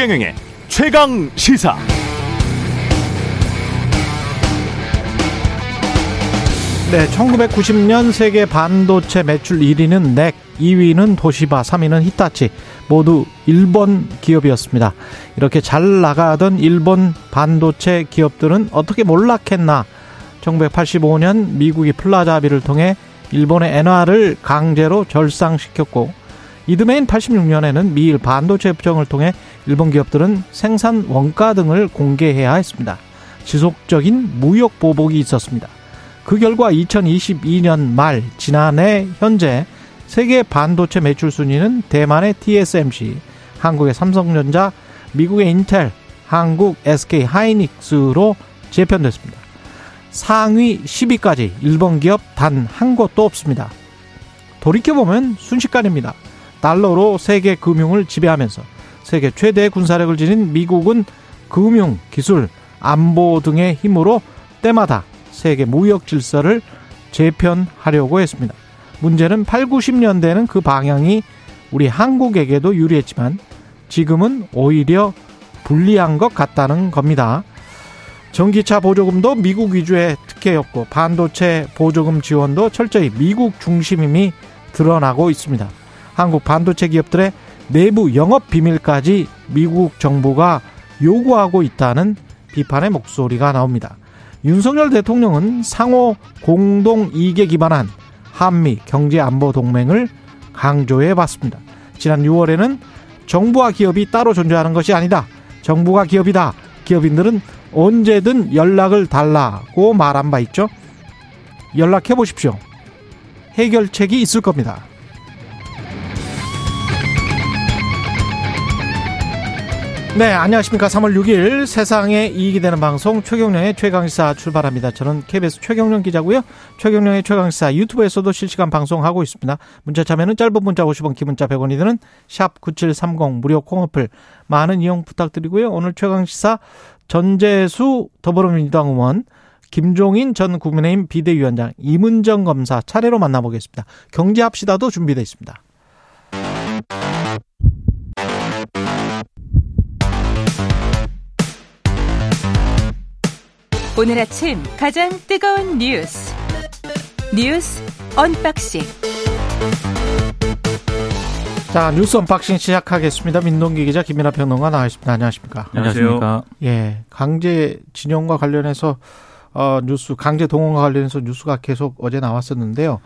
최경영의 최강 시사. 네, 1990년 세계 반도체 매출 1위는 NEC, 2위는 도시바, 3위는 히타치. 모두 일본 기업이었습니다. 이렇게 잘 나가던 일본 반도체 기업들은 어떻게 몰락했나? 1985년 미국이 플라자 합의를 통해 일본의 엔화를 강제로 절상시켰고 이듬해인 86년에는 미일 반도체 협정을 통해 일본 기업들은 생산 원가 등을 공개해야 했습니다. 지속적인 무역 보복이 있었습니다. 그 결과 2022년 말 지난해 현재 세계 반도체 매출 순위는 대만의 TSMC, 한국의 삼성전자, 미국의 인텔, 한국 SK 하이닉스로 재편됐습니다. 상위 10위까지 일본 기업 단 한 곳도 없습니다. 돌이켜보면 순식간입니다. 달러로 세계 금융을 지배하면서 세계 최대 군사력을 지닌 미국은 금융, 기술, 안보 등의 힘으로 때마다 세계 무역 질서를 재편하려고 했습니다. 문제는 8, 90년대는 그 방향이 우리 한국에게도 유리했지만 지금은 오히려 불리한 것 같다는 겁니다. 전기차 보조금도 미국 위주의 특혜였고 반도체 보조금 지원도 철저히 미국 중심임이 드러나고 있습니다. 한국 반도체 기업들의 내부 영업 비밀까지 미국 정부가 요구하고 있다는 비판의 목소리가 나옵니다. 윤석열 대통령은 상호 공동 이익에 기반한 한미 경제 안보 동맹을 강조해 봤습니다. 지난 6월에는 정부와 기업이 따로 존재하는 것이 아니다. 정부가 기업이다. 기업인들은 언제든 연락을 달라고 말한 바 있죠. 연락해 보십시오. 해결책이 있을 겁니다. 네, 안녕하십니까. 3월 6일 세상에 이익이 되는 방송 최경령의 최강시사 출발합니다. 저는 KBS 최경령 기자고요. 최경령의 최강시사 유튜브에서도 실시간 방송하고 있습니다. 문자 참여는 짧은 문자 50원, 기문자 100원이 드는 샵 9730 무료 콩어플 많은 이용 부탁드리고요. 오늘 최강시사 전재수 더불어민주당 의원 김종인 전 국민의힘 비대위원장 임은정 검사 차례로 만나보겠습니다. 경제합시다도 준비되어 있습니다. 오늘 아침 가장 뜨거운 뉴스 뉴스 언박싱 자 뉴스 언박싱 시작하겠습니다. 민동기 기자 김민아 평론가 나와 있습니다. 안녕하십니까? 안녕하십니까? 예, 강제징용과 관련해서 어, 뉴스 강제 동원과 관련해서 뉴스가 계속 어제 나왔었는데요.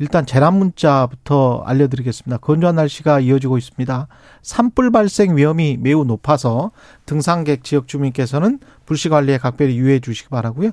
일단 재난 문자부터 알려드리겠습니다. 건조한 날씨가 이어지고 있습니다. 산불 발생 위험이 매우 높아서 등산객 지역 주민께서는 불씨 관리에 각별히 유의해 주시기 바라고요.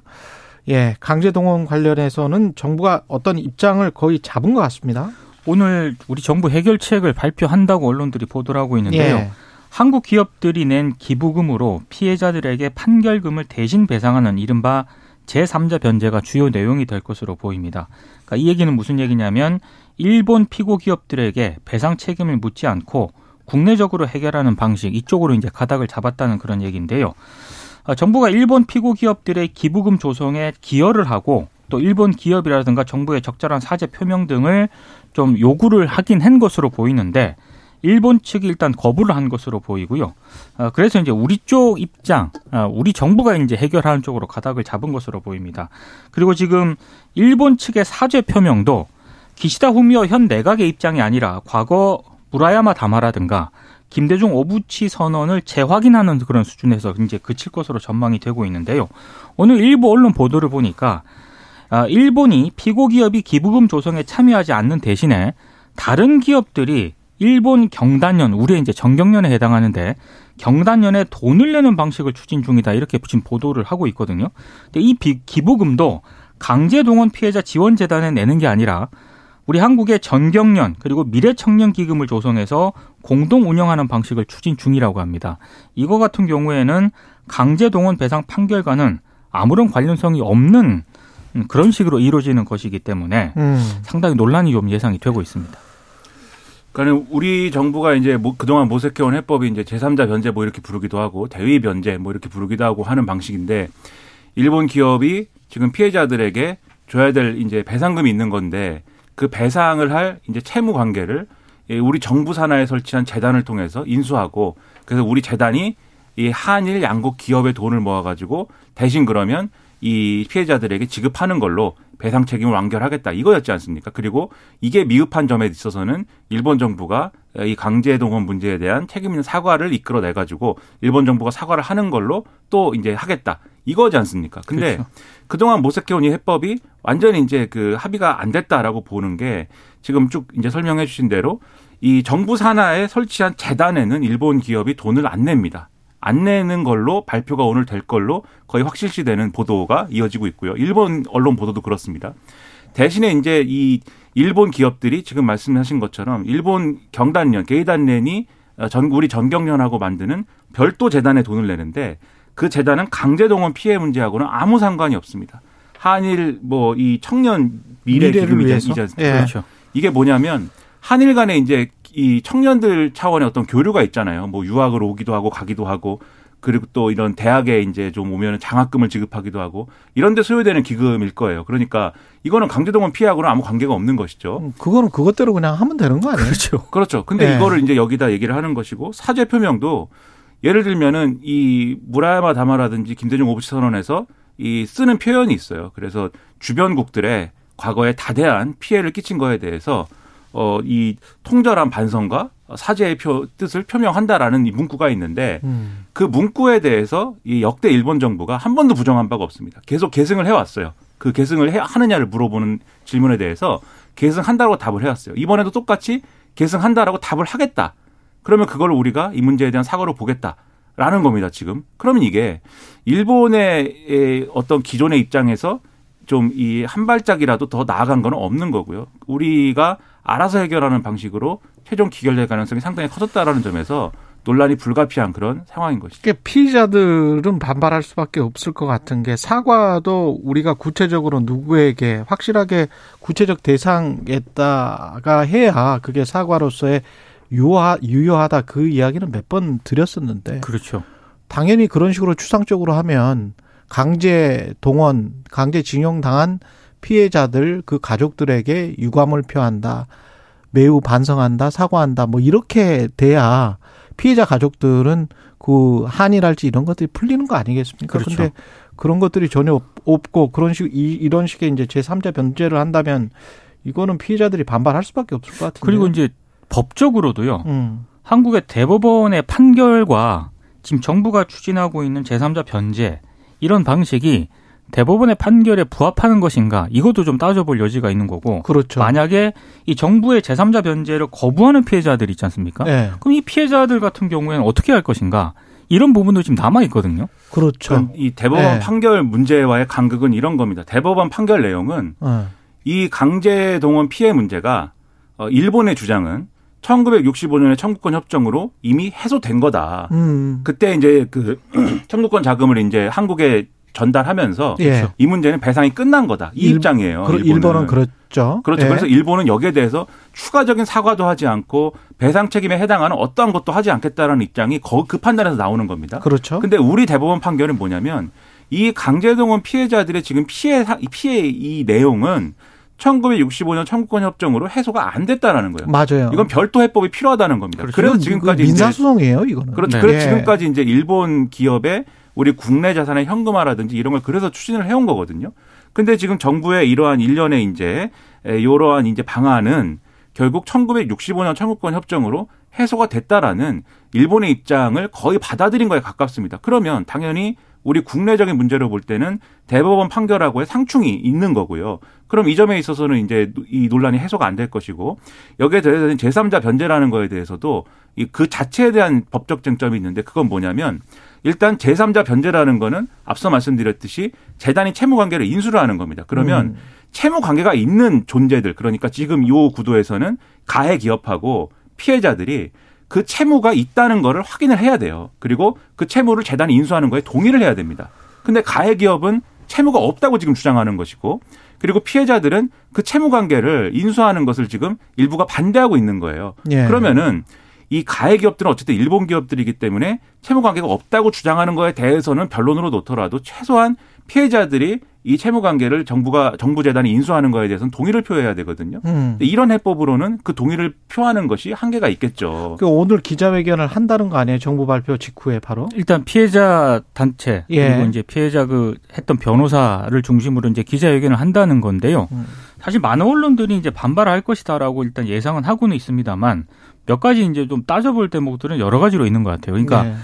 예, 강제 동원 관련해서는 정부가 어떤 입장을 거의 잡은 것 같습니다. 오늘 우리 정부 해결책을 발표한다고 언론들이 보도를 하고 있는데요. 예. 한국 기업들이 낸 기부금으로 피해자들에게 판결금을 대신 배상하는 이른바 제3자 변제가 주요 내용이 될 것으로 보입니다. 그러니까 이 얘기는 무슨 얘기냐면 일본 피고 기업들에게 배상 책임을 묻지 않고 국내적으로 해결하는 방식 이쪽으로 이제 가닥을 잡았다는 그런 얘기인데요. 어, 정부가 일본 피고 기업들의 기부금 조성에 기여를 하고 또 일본 기업이라든가 정부의 적절한 사죄 표명 등을 좀 요구를 하긴 한 것으로 보이는데 일본 측이 일단 거부를 한 것으로 보이고요. 어, 그래서 이제 우리 쪽 입장, 어, 우리 정부가 이제 해결하는 쪽으로 가닥을 잡은 것으로 보입니다. 그리고 지금 일본 측의 사죄 표명도 기시다 후미오 현 내각의 입장이 아니라 과거 무라야마 다마라든가 김대중 오부치 선언을 재확인하는 그런 수준에서 이제 그칠 것으로 전망이 되고 있는데요. 오늘 일부 언론 보도를 보니까 아, 일본이 피고 기업이 기부금 조성에 참여하지 않는 대신에 다른 기업들이 일본 경단련, 우리의 이제 정경련에 해당하는데 경단련에 돈을 내는 방식을 추진 중이다 이렇게 지금 보도를 하고 있거든요. 근데 이 기부금도 강제 동원 피해자 지원 재단에 내는 게 아니라 우리 한국의 전경련 그리고 미래청년 기금을 조성해서 공동 운영하는 방식을 추진 중이라고 합니다. 이거 같은 경우에는 강제 동원 배상 판결과는 아무런 관련성이 없는 그런 식으로 이루어지는 것이기 때문에 음. 상당히 논란이 좀 예상이 되고 있습니다. 그러니까 우리 정부가 이제 뭐 그동안 모색해온 해법이 이제 제3자 변제 뭐 이렇게 부르기도 하고 대위 변제 뭐 이렇게 부르기도 하고 하는 방식인데 일본 기업이 지금 피해자들에게 줘야 될 이제 배상금이 있는 건데 그 배상을 할 이제 채무 관계를 우리 정부 산하에 설치한 재단을 통해서 인수하고 그래서 우리 재단이 이 한일 양국 기업의 돈을 모아가지고 대신 그러면 이 피해자들에게 지급하는 걸로 배상 책임을 완결하겠다 이거였지 않습니까? 그리고 이게 미흡한 점에 있어서는 일본 정부가 이 강제 동원 문제에 대한 책임 있는 사과를 이끌어내 가지고 일본 정부가 사과를 하는 걸로 또 이제 하겠다 이거지 않습니까? 근데 그렇죠. 그동안 모색해온 이 해법이 완전히 이제 그 합의가 안 됐다라고 보는 게 지금 쭉 이제 설명해 주신 대로 이 정부 산하에 설치한 재단에는 일본 기업이 돈을 안 냅니다. 안 내는 걸로 발표가 오늘 될 걸로 거의 확실시되는 보도가 이어지고 있고요. 일본 언론 보도도 그렇습니다. 대신에 이제 이 일본 기업들이 지금 말씀하신 것처럼 일본 경단련, 게이단련이 전 우리 전경련하고 만드는 별도 재단에 돈을 내는데 그 재단은 강제동원 피해 문제하고는 아무 상관이 없습니다. 한일 뭐 이 청년 미래 기금이지 위해서? 않습니까? 예. 그렇죠. 이게 뭐냐면 한일 간에 이제 이 청년들 차원의 어떤 교류가 있잖아요. 뭐 유학을 오기도 하고 가기도 하고 그리고 또 이런 대학에 이제 좀 오면 장학금을 지급하기도 하고 이런 데 소요되는 기금일 거예요. 그러니까 이거는 강제동원 피해하고는 아무 관계가 없는 것이죠. 음, 그거는 그것대로 그냥 하면 되는 거 아니에요? 그렇죠. 그렇죠. 근데 네. 이거를 이제 여기다 얘기를 하는 것이고 사죄 표명도 예를 들면은 이 무라야마 다마라든지 김대중 오부치 선언에서 이 쓰는 표현이 있어요. 그래서 주변국들의 과거에 다대한 피해를 끼친 거에 대해서 어 이 통절한 반성과 사죄의 표, 뜻을 표명한다라는 이 문구가 있는데 음. 그 문구에 대해서 이 역대 일본 정부가 한 번도 부정한 바가 없습니다. 계속 계승을 해왔어요. 그 계승을 해, 하느냐를 물어보는 질문에 대해서 계승한다고 답을 해왔어요. 이번에도 똑같이 계승한다라고 답을 하겠다. 그러면 그걸 우리가 이 문제에 대한 사과로 보겠다 라는 겁니다. 지금. 그러면 이게 일본의 어떤 기존의 입장에서 좀 이 한 발짝이라도 더 나아간 건 없는 거고요. 우리가 알아서 해결하는 방식으로 최종 기결될 가능성이 상당히 커졌다라는 점에서 논란이 불가피한 그런 상황인 것이죠. 그러니까 피의자들은 반발할 수밖에 없을 것 같은 게 사과도 우리가 구체적으로 누구에게 확실하게 구체적 대상에다가 해야 그게 사과로서의 유하, 유효하다 그 이야기는 몇 번 드렸었는데 그렇죠. 당연히 그런 식으로 추상적으로 하면 강제 동원, 강제 징용 당한 피해자들 그 가족들에게 유감을 표한다. 매우 반성한다, 사과한다. 뭐 이렇게 돼야 피해자 가족들은 그 한이랄지 이런 것들이 풀리는 거 아니겠습니까? 그렇죠. 근데 그런 것들이 전혀 없- 없고 그런 식 이, 이런 식의 이제 제3자 변제를 한다면 이거는 피해자들이 반발할 수밖에 없을 것 같은데. 그리고 이제 법적으로도요. 음. 한국의 대법원의 판결과 지금 정부가 추진하고 있는 제3자 변제 이런 방식이 대법원의 판결에 부합하는 것인가 이것도 좀 따져볼 여지가 있는 거고 그렇죠. 만약에 이 정부의 제3자 변제를 거부하는 피해자들 있지 않습니까? 네. 그럼 이 피해자들 같은 경우에는 어떻게 할 것인가 이런 부분도 지금 남아 있거든요. 그렇죠. 그럼 이 대법원 네. 판결 문제와의 간극은 이런 겁니다. 대법원 판결 내용은 어. 이 강제 동원 피해 문제가 어, 일본의 주장은 1965년의 청구권 협정으로 이미 해소된 거다. 음. 그때 이제 그 청구권 자금을 이제 한국에 전달하면서 예. 이 문제는 배상이 끝난 거다. 이 일- 입장이에요. 그, 일본은. 일본은 그렇죠. 그렇죠. 예. 그래서 일본은 여기에 대해서 추가적인 사과도 하지 않고 배상 책임에 해당하는 어떠한 것도 하지 않겠다라는 입장이 거- 그 판단에서 나오는 겁니다. 그렇죠. 근데 우리 대법원 판결은 뭐냐면 이 강제동원 피해자들의 지금 피해 피해 이 내용은 1965년 청구권 협정으로 해소가 안 됐다라는 거예요. 맞아요. 이건 별도 해법이 필요하다는 겁니다. 그렇죠. 그래서 지금까지 그 이제 민사 소송이에요, 이거는. 그렇죠. 네. 그래서 예. 지금까지 이제 일본 기업의 우리 국내 자산의 현금화라든지 이런 걸 그래서 추진을 해온 거거든요. 근데 지금 정부의 이러한 일련의 이제 에, 이러한 이제 방안은 결국 1965년 청구권 협정으로 해소가 됐다라는 일본의 입장을 거의 받아들인 거에 가깝습니다. 그러면 당연히 우리 국내적인 문제로 볼 때는 대법원 판결하고의 상충이 있는 거고요. 그럼 이 점에 있어서는 이제 이 논란이 해소가 안 될 것이고 여기에 대해서는 제3자 변제라는 거에 대해서도 이그 자체에 대한 법적 쟁점이 있는데 그건 뭐냐면 일단 제3자 변제라는 거는 앞서 말씀드렸듯이 재단이 채무 관계를 인수를 하는 겁니다. 그러면 음. 채무 관계가 있는 존재들 그러니까 지금 이 구도에서는 가해 기업하고 피해자들이 그 채무가 있다는 거를 확인을 해야 돼요. 그리고 그 채무를 재단이 인수하는 거에 동의를 해야 됩니다. 근데 가해 기업은 채무가 없다고 지금 주장하는 것이고 그리고 피해자들은 그 채무 관계를 인수하는 것을 지금 일부가 반대하고 있는 거예요. 예. 그러면은 이 가해 기업들은 어쨌든 일본 기업들이기 때문에 채무 관계가 없다고 주장하는 거에 대해서는 변론으로 놓더라도 최소한 피해자들이 이 채무 관계를 정부가 정부 재단이 인수하는 거에 대해서는 동의를 표해야 되거든요. 음. 이런 해법으로는 그 동의를 표하는 것이 한계가 있겠죠. 그 오늘 기자회견을 한다는 거 아니에요? 정부 발표 직후에 바로? 일단 피해자 단체 예. 그리고 이제 피해자 그 했던 변호사를 중심으로 이제 기자회견을 한다는 건데요. 음. 사실 많은 언론들이 이제 반발할 것이다라고 일단 예상은 하고는 있습니다만 몇 가지 이제 좀 따져볼 대목들은 여러 가지로 있는 것 같아요. 그러니까 네.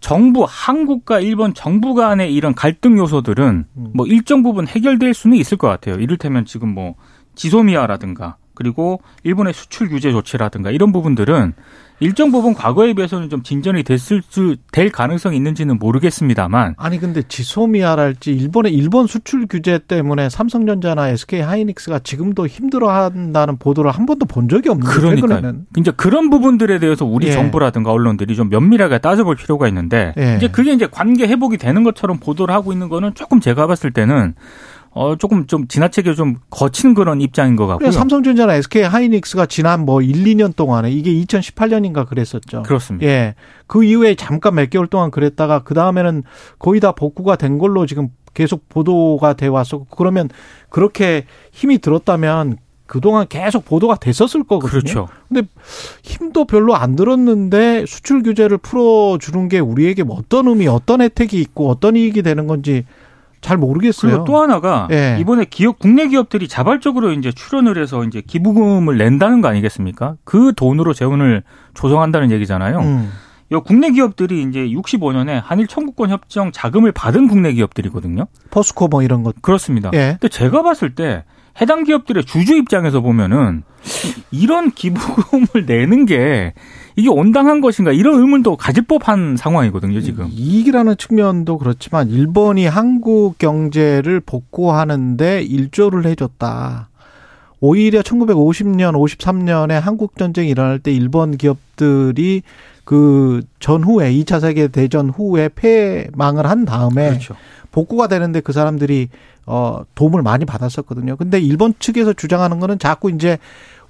정부 한국과 일본 정부 간의 이런 갈등 요소들은 음. 뭐 일정 부분 해결될 수는 있을 것 같아요. 이를테면 지금 뭐 지소미아라든가 그리고 일본의 수출 규제 조치라든가 이런 부분들은 일정 부분 과거에 비해서는 좀 진전이 됐을 수 될 가능성이 있는지는 모르겠습니다만 아니 근데 지소미아랄지 일본의 일본 수출 규제 때문에 삼성전자나 SK 하이닉스가 지금도 힘들어한다는 보도를 한 번도 본 적이 없는데 그러니까요. 최근에는 이제 그런 부분들에 대해서 우리 예. 정부라든가 언론들이 좀 면밀하게 따져볼 필요가 있는데 예. 이제 그게 이제 관계 회복이 되는 것처럼 보도를 하고 있는 거는 조금 제가 봤을 때는 어 조금 좀 지나치게 좀 거친 그런 입장인 것 같고요. 삼성전자나 SK 하이닉스가 지난 뭐 1, 2년 동안에 이게 2018년인가 그랬었죠. 그렇습니다. 예. 그 이후에 잠깐 몇 개월 동안 그랬다가 그 다음에는 거의 다 복구가 된 걸로 지금 계속 보도가 돼 왔었고 그러면 그렇게 힘이 들었다면 그동안 계속 보도가 됐었을 거거든요. 그렇죠. 근데 힘도 별로 안 들었는데 수출 규제를 풀어 주는 게 우리에게 뭐 어떤 의미, 어떤 혜택이 있고 어떤 이익이 되는 건지 잘 모르겠어요. 그리고 또 하나가 예. 이번에 기업 국내 기업들이 자발적으로 이제 출연을 해서 이제 기부금을 낸다는 거 아니겠습니까? 그 돈으로 재원을 조성한다는 얘기잖아요. 음. 이 국내 기업들이 이제 65년에 한일 청구권 협정 자금을 받은 국내 기업들이거든요. 포스코 뭐 이런 것. 그렇습니다. 예. 근데 제가 봤을 때 해당 기업들의 주주 입장에서 보면은 이런 기부금을 내는 게 이게 온당한 것인가 이런 의문도 가질 법한 상황이거든요, 지금. 이익이라는 측면도 그렇지만 일본이 한국 경제를 복구하는데 일조를 해줬다. 오히려 1950년, 53년에 한국 전쟁이 일어날 때 일본 기업들이 그 전후에 2차 세계 대전 후에 패망을 한 다음에 그렇죠. 복구가 되는데 그 사람들이 어 도움을 많이 받았었거든요. 근데 일본 측에서 주장하는 거는 자꾸 이제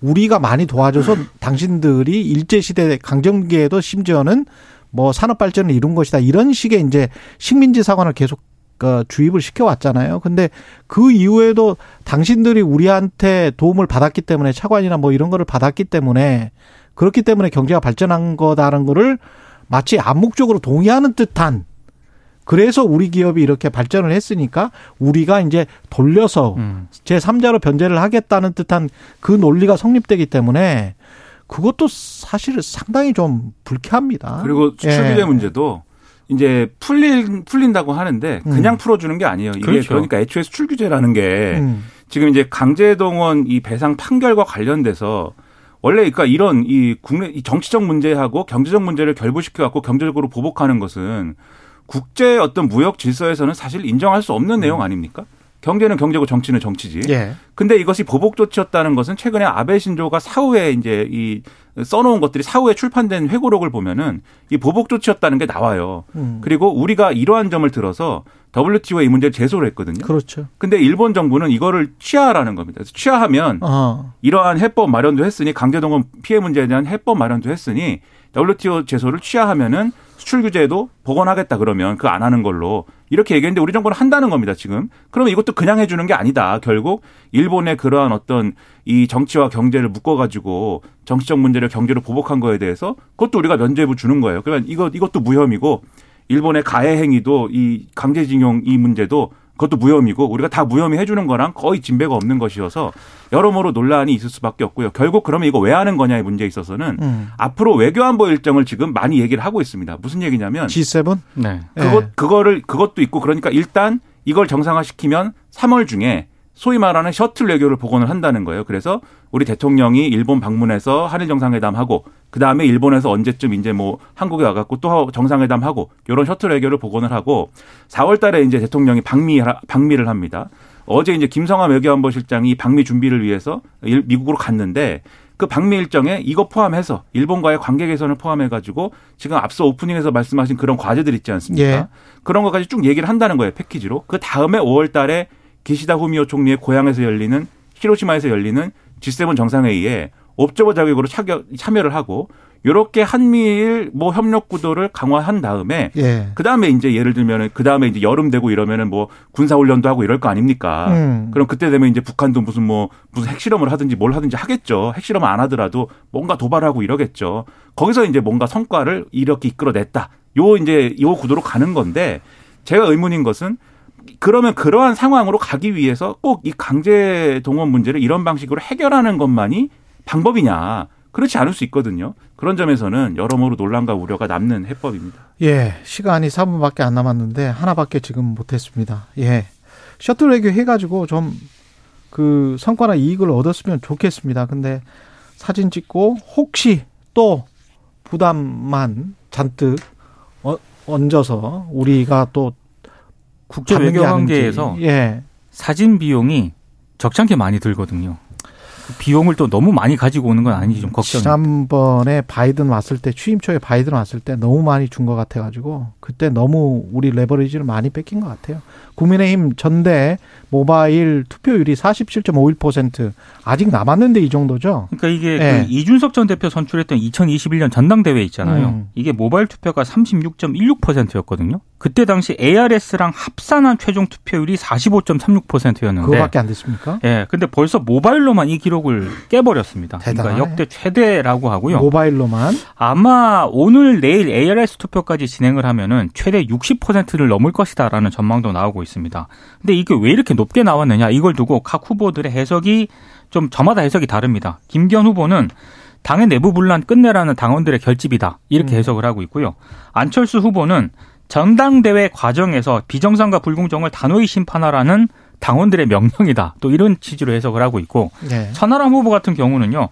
우리가 많이 도와줘서 당신들이 일제 시대 강점기에도 심지어는 뭐 산업 발전을 이룬 것이다. 이런 식의 이제 식민지 사관을 계속 어, 주입을 시켜 왔잖아요. 근데 그 이후에도 당신들이 우리한테 도움을 받았기 때문에 차관이나 뭐 이런 거를 받았기 때문에 그렇기 때문에 경제가 발전한 거다라는 거를 마치 암묵적으로 동의하는 듯한 그래서 우리 기업이 이렇게 발전을 했으니까 우리가 이제 돌려서 음. 제3자로 변제를 하겠다는 듯한 그 논리가 성립되기 때문에 그것도 사실 상당히 좀 불쾌합니다. 그리고 수출 예. 규제 문제도 이제 풀린 풀린다고 하는데 그냥 음. 풀어주는 게 아니에요. 이게 그렇죠. 그러니까 애초에 수출 규제라는 게 음. 지금 이제 강제동원 이 배상 판결과 관련돼서 원래 그러니까 이런 이 국내 이 정치적 문제하고 경제적 문제를 결부시켜 갖고 경제적으로 보복하는 것은 국제 어떤 무역 질서에서는 사실 인정할 수 없는 내용 아닙니까? 경제는 경제고 정치는 정치지. 예. 근데 이것이 보복 조치였다는 것은 최근에 아베 신조가 사후에 이제 이 써놓은 것들이 사후에 출판된 회고록을 보면은 이 보복 조치였다는 게 나와요. 음. 그리고 우리가 이러한 점을 들어서 WTO에 이 문제를 제소를 했거든요. 그렇죠. 근데 일본 정부는 이거를 취하라는 겁니다. 그래서 취하하면 어. 이러한 해법 마련도 했으니 강제동원 피해 문제에 대한 해법 마련도 했으니 WTO 제소를 취하하면은 수출 규제도 복원하겠다 그러면 그 안 하는 걸로 이렇게 얘기했는데 우리 정부는 한다는 겁니다 지금. 그러면 이것도 그냥 해주는 게 아니다. 결국 일본의 그러한 어떤 이 정치와 경제를 묶어가지고 정치적 문제를 경제로 보복한 거에 대해서 그것도 우리가 면죄부 주는 거예요. 그러면 이거 이것도 무혐의고 일본의 가해 행위도 이 강제징용 이 문제도 그것도 무혐의고 우리가 다 무혐의 해주는 거랑 거의 진배가 없는 것이어서 여러모로 논란이 있을 수밖에 없고요. 결국 그러면 이거 왜 하는 거냐의 문제에 있어서는 음. 앞으로 외교안보 일정을 지금 많이 얘기를 하고 있습니다. 무슨 얘기냐면 G7? 네. 그것 예. 그거를 그것도 있고 그러니까 일단 이걸 정상화시키면 3월 중에 소위 말하는 셔틀 외교를 복원을 한다는 거예요. 그래서 우리 대통령이 일본 방문해서 한일 정상회담하고 그 다음에 일본에서 언제쯤 이제 뭐 한국에 와갖고 또 정상회담 하고 이런 셔틀 외교를 복원을 하고 4월달에 이제 대통령이 방미 방미를 합니다. 어제 이제 김성환 외교안보 실장이 방미 준비를 위해서 일- 미국으로 갔는데 그 방미 일정에 이거 포함해서 일본과의 관계 개선을 포함해 가지고 지금 앞서 오프닝에서 말씀하신 그런 과제들 있지 않습니까? 예. 그런 것까지 쭉 얘기를 한다는 거예요 패키지로. 그 다음에 5월달에 기시다 후미오 총리의 고향에서 열리는 히로시마에서 열리는 G7 정상회의에 옵저버 자격으로 참여를 하고 요렇게 한미일 뭐 협력 구도를 강화한 다음에 예. 그다음에 이제 예를 들면은 그다음에 이제 여름 되고 이러면은 뭐 군사 훈련도 하고 이럴 거 아닙니까? 음. 그럼 그때 되면 이제 북한도 무슨 뭐 무슨 핵실험을 하든지 뭘 하든지 하겠죠. 핵실험 안 하더라도 뭔가 도발하고 이러겠죠. 거기서 이제 뭔가 성과를 이렇게 이끌어냈다. 요 이제 요 구도로 가는 건데 제가 의문인 것은 그러면 그러한 상황으로 가기 위해서 꼭 이 강제 동원 문제를 이런 방식으로 해결하는 것만이 방법이냐? 그렇지 않을 수 있거든요. 그런 점에서는 여러모로 논란과 우려가 남는 해법입니다. 예, 시간이 4분밖에 안 남았는데 하나밖에 지금 못했습니다. 예, 셔틀 외교 해가지고 좀 그 성과나 이익을 얻었으면 좋겠습니다. 근데 사진 찍고 혹시 또 부담만 잔뜩 어, 얹어서 우리가 또 국제 외교 관계에서 예. 사진 비용이 적잖게 많이 들거든요. 비용을 또 너무 많이 가지고 오는 건 아닌지 좀 걱정이. 지난번에 바이든 왔을 때 취임 초에 바이든 왔을 때 너무 많이 준 것 같아가지고 그때 너무 우리 레버리지를 많이 뺏긴 것 같아요. 국민의힘 전대 모바일 투표율이 47.51% 아직 남았는데 이 정도죠. 그러니까 이게 네. 그 이준석 전 대표 선출했던 2021년 전당대회 있잖아요. 음. 이게 모바일 투표가 36.16%였거든요. 그때 당시 ARS랑 합산한 최종 투표율이 45.36%였는데 그거밖에 안 됐습니까? 예. 근데 벌써 모바일로만 이 기록을 깨버렸습니다. 그러니까 대단하네. 그러니까 역대 최대라고 하고요. 모바일로만 아마 오늘 내일 ARS 투표까지 진행을 하면은 최대 60%를 넘을 것이다라는 전망도 나오고 있습니다. 근데 이게 왜 이렇게 높게 나왔느냐 이걸 두고 각 후보들의 해석이 좀 저마다 해석이 다릅니다. 김기현 후보는 당의 내부 분란 끝내라는 당원들의 결집이다 이렇게 음. 해석을 하고 있고요. 안철수 후보는 전당대회 과정에서 비정상과 불공정을 단호히 심판하라는 당원들의 명령이다. 또 이런 취지로 해석을 하고 있고 네. 천하람 후보 같은 경우는요.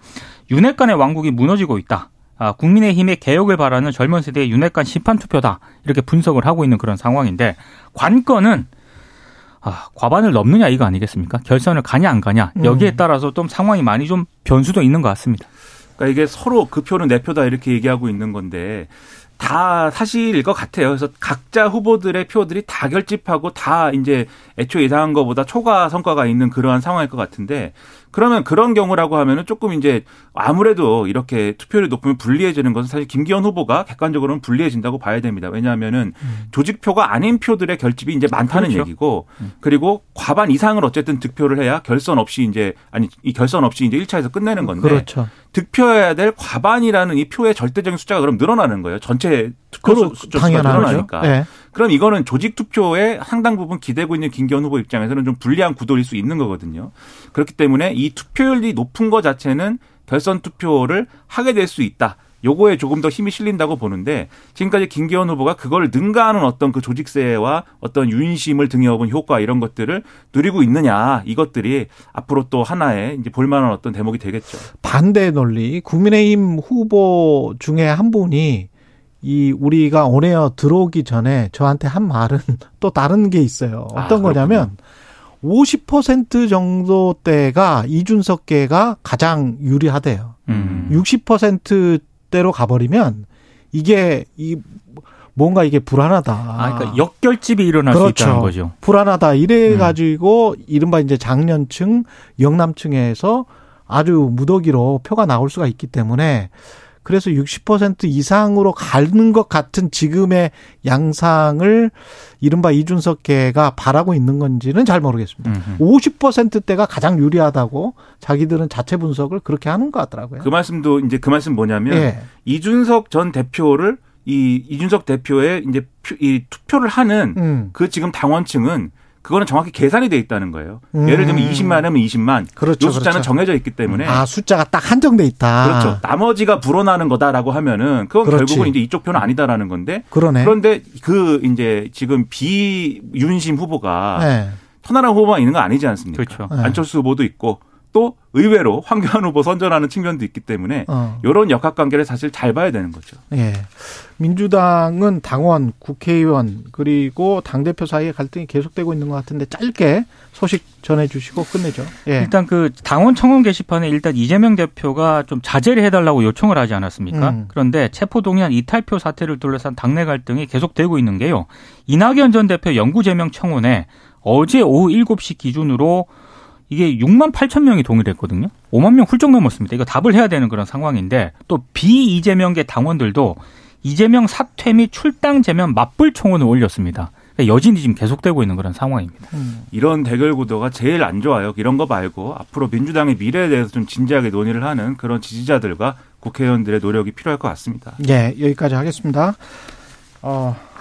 윤핵 관의 왕국이 무너지고 있다. 아, 국민의힘의 개혁을 바라는 젊은 세대의 윤핵 관 심판 투표다. 이렇게 분석을 하고 있는 그런 상황인데 관건은 아, 과반을 넘느냐 이거 아니겠습니까? 결선을 가냐 안 가냐 여기에 음. 따라서 좀 상황이 많이 좀 변수도 있는 것 같습니다. 그러니까 이게 서로 그 표는 내 표다 이렇게 얘기하고 있는 건데 다 사실일 것 같아요. 그래서 각자 후보들의 표들이 다 결집하고 다 이제 애초 예상한 것보다 초과 성과가 있는 그러한 상황일 것 같은데 그러면 그런 경우라고 하면은 조금 이제 아무래도 이렇게 투표율이 높으면 불리해지는 것은 사실 김기현 후보가 객관적으로는 불리해진다고 봐야 됩니다. 왜냐하면은 음. 조직표가 아닌 표들의 결집이 이제 많다는 그렇죠. 얘기고 음. 그리고 과반 이상을 어쨌든 득표를 해야 결선 없이 이제 아니 이 결선 없이 이제 1차에서 끝내는 건데 그렇죠. 득표해야 될 과반이라는 이 표의 절대적인 숫자가 그럼 늘어나는 거예요. 전체 투표 숫자가 늘어나니까. 네. 그럼 이거는 조직 투표에 상당 부분 기대고 있는 김기현 후보 입장에서는 좀 불리한 구도일 수 있는 거거든요. 그렇기 때문에 이 투표율이 높은 것 자체는 결선 투표를 하게 될 수 있다. 요거에 조금 더 힘이 실린다고 보는데 지금까지 김기현 후보가 그걸 능가하는 어떤 그 조직세와 어떤 유인심을 등에 업은 효과 이런 것들을 누리고 있느냐 이것들이 앞으로 또 하나의 이제 볼만한 어떤 대목이 되겠죠. 반대 논리 국민의힘 후보 중에 한 분이 이 우리가 온에어 들어오기 전에 저한테 한 말은 또 다른 게 있어요. 어떤 아, 거냐면 50% 정도 대가 이준석계가 가장 유리하대요. 음. 60%대로 가버리면 이게 이 뭔가 이게 불안하다. 아, 그러니까 역결집이 일어날 그렇죠. 수 있다는 거죠. 불안하다. 이래 가지고 음. 이른바 이제 장년층, 영남층에서 아주 무더기로 표가 나올 수가 있기 때문에 그래서 60% 이상으로 가는 것 같은 지금의 양상을 이른바 이준석계가 바라고 있는 건지는 잘 모르겠습니다. 음흠. 50%대가 가장 유리하다고 자기들은 자체 분석을 그렇게 하는 것 같더라고요. 그 말씀도 이제 그 말씀 뭐냐면 예. 이준석 전 대표를 이 이준석 대표의 이제 이 투표를 하는 음. 그 지금 당원층은 그거는 정확히 계산이 돼 있다는 거예요. 음. 예를 들면 20만 하면 20만. 그렇죠. 이 숫자는 그렇죠. 정해져 있기 때문에. 아, 숫자가 딱 한정돼 있다. 그렇죠. 나머지가 불어나는 거다라고 하면은 그건 그렇지. 결국은 이제 이쪽 표는 아니다라는 건데. 그러네. 그런데 그 이제 지금 비윤심 후보가 네. 천하람 후보가 있는 거 아니지 않습니까? 그렇죠. 네. 안철수 후보도 있고 또 의외로 황교안 후보 선전하는 측면도 있기 때문에 어. 이런 역학 관계를 사실 잘 봐야 되는 거죠. 예. 민주당은 당원, 국회의원 그리고 당 대표 사이에 갈등이 계속되고 있는 것 같은데 짧게 소식 전해주시고 끝내죠. 예. 일단 그 당원 청원 게시판에 일단 이재명 대표가 좀 자제를 해달라고 요청을 하지 않았습니까? 음. 그런데 체포동의안 이탈표 사태를 둘러싼 당내 갈등이 계속되고 있는 게요. 이낙연 전 대표 영구제명 청원에 어제 오후 7시 기준으로 이게 6만 8천 명이 동의했거든요. 5만 명 훌쩍 넘었습니다. 이거 답을 해야 되는 그런 상황인데 또 비이재명계 당원들도 이재명 사퇴 및 출당 제면 맞불 청원을 올렸습니다. 그러니까 여진이 지금 계속되고 있는 그런 상황입니다. 이런 대결 구도가 제일 안 좋아요. 이런 거 말고 앞으로 민주당의 미래에 대해서 좀 진지하게 논의를 하는 그런 지지자들과 국회의원들의 노력이 필요할 것 같습니다. 예, 여기까지 하겠습니다. 어,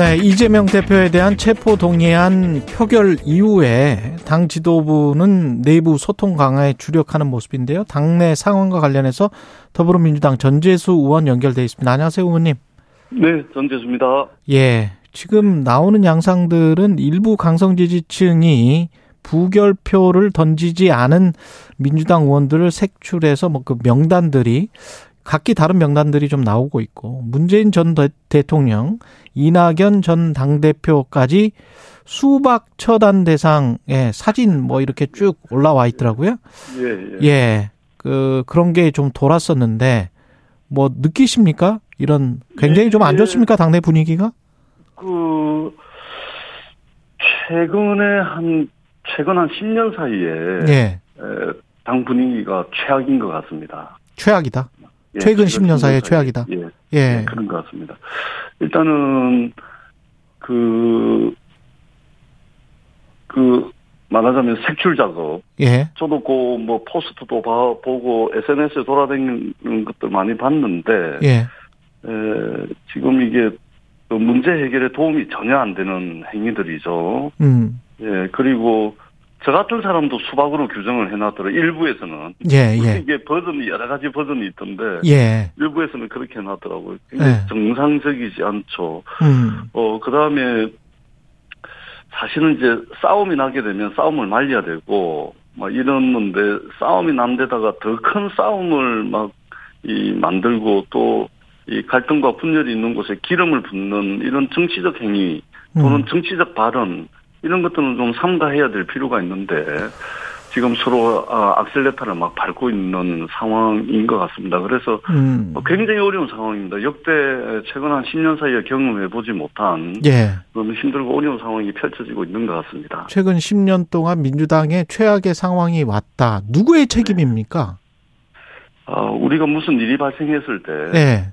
네, 이재명 대표에 대한 체포 동의안 표결 이후에 당 지도부는 내부 소통 강화에 주력하는 모습인데요. 당내 상황과 관련해서 더불어민주당 전재수 의원 연결돼 있습니다. 안녕하세요, 의원님. 네, 전재수입니다. 예. 지금 나오는 양상들은 일부 강성 지지층이 부결표를 던지지 않은 민주당 의원들을 색출해서 뭐 그 명단들이 각기 다른 명단들이 좀 나오고 있고 문재인 전 대- 대통령, 이낙연 전 당대표까지 수박 처단 대상의 사진 뭐 이렇게 쭉 올라와 있더라고요. 예, 예. 예. 그 그런 게 좀 돌았었는데 뭐 느끼십니까? 이런 굉장히 좀안 예. 좋습니까? 당내 분위기가? 그, 최근에 한, 최근 한 10년 사이에, 예. 에, 당 분위기가 최악인 것 같습니다. 최악이다. 예, 최근 10년 사이에 사이에. 최악이다. 예, 예. 예, 그런 것 같습니다. 일단은, 그, 그, 말하자면 색출 작업. 예. 저도 그, 뭐, 포스트도 봐, 보고, SNS에 돌아다니는 것들 많이 봤는데, 예. 에, 지금 이게 그 문제 해결에 도움이 전혀 안 되는 행위들이죠. 음. 예, 그리고 저 같은 사람도 수박으로 규정을 해놨더라. 일부에서는. 예, 예. 이게 버전이 여러 가지 버전이 있던데 예. 일부에서는 그렇게 해놨더라고요. 굉장히 예. 정상적이지 않죠. 음. 어, 그 다음에 사실은 이제 싸움이 나게 되면 싸움을 말려야 되고 막 이러는데 싸움이 난 데다가 더 큰 싸움을 막 이 만들고 또 이 갈등과 분열이 있는 곳에 기름을 붓는 이런 정치적 행위 또는 음. 정치적 발언 이런 것들은 좀 삼가해야 될 필요가 있는데 지금 서로 아, 악셀레타를 막 밟고 있는 상황인 것 같습니다. 그래서 음. 어, 굉장히 어려운 상황입니다. 역대 최근 한 10년 사이에 경험해 보지 못한 예. 너무 힘들고 어려운 상황이 펼쳐지고 있는 것 같습니다. 최근 10년 동안 민주당의 최악의 상황이 왔다. 누구의 책임입니까? 아, 우리가 무슨 일이 발생했을 때 예.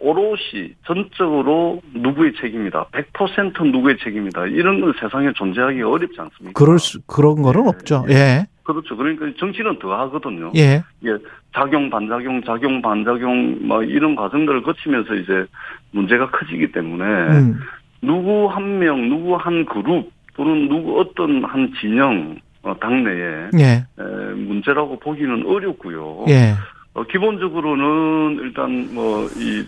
오롯이 전적으로 누구의 책임이다. 100% 누구의 책임이다. 이런 건 세상에 존재하기 어렵지 않습니까? 그럴 수, 그런 거는 예, 없죠. 예. 그렇죠. 그러니까 정치는 더 하거든요. 예. 예, 작용, 반작용, 작용, 반작용, 뭐 이런 과정들을 거치면서 이제 문제가 커지기 때문에 음. 누구 한 명, 누구 한 그룹 또는 누구 어떤 한 진영 어, 당내에 예. 에, 문제라고 보기는 어렵고요. 예. 어, 기본적으로는 일단 뭐이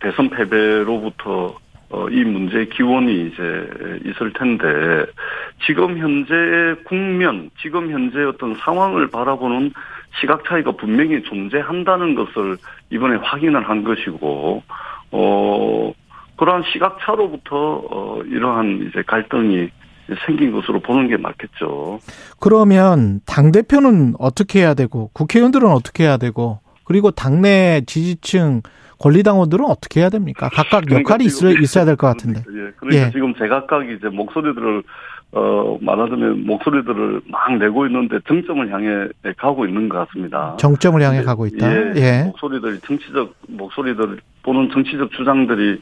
대선 패배로부터 어, 이 문제의 기원이 이제 있을 텐데 지금 현재 국면, 지금 현재 어떤 상황을 바라보는 시각 차이가 분명히 존재한다는 것을 이번에 확인을 한 것이고 어 그러한 시각 차로부터 어 이러한 이제 갈등이 생긴 것으로 보는 게 맞겠죠. 그러면 당 대표는 어떻게 해야 되고, 국회의원들은 어떻게 해야 되고, 그리고 당내 지지층 권리당원들은 어떻게 해야 됩니까? 각각 그러니까 역할이 있어, 지금- 있어야 될 것 같은데. 예, 그러니까 예. 지금 제각각이 이제 목소리들을 어 말하자면 목소리들을 막 내고 있는데 정점을 향해 가고 있는 것 같습니다. 정점을 향해 네, 가고 있다. 예, 예. 목소리들이 정치적 목소리들 또는 정치적 주장들이 예,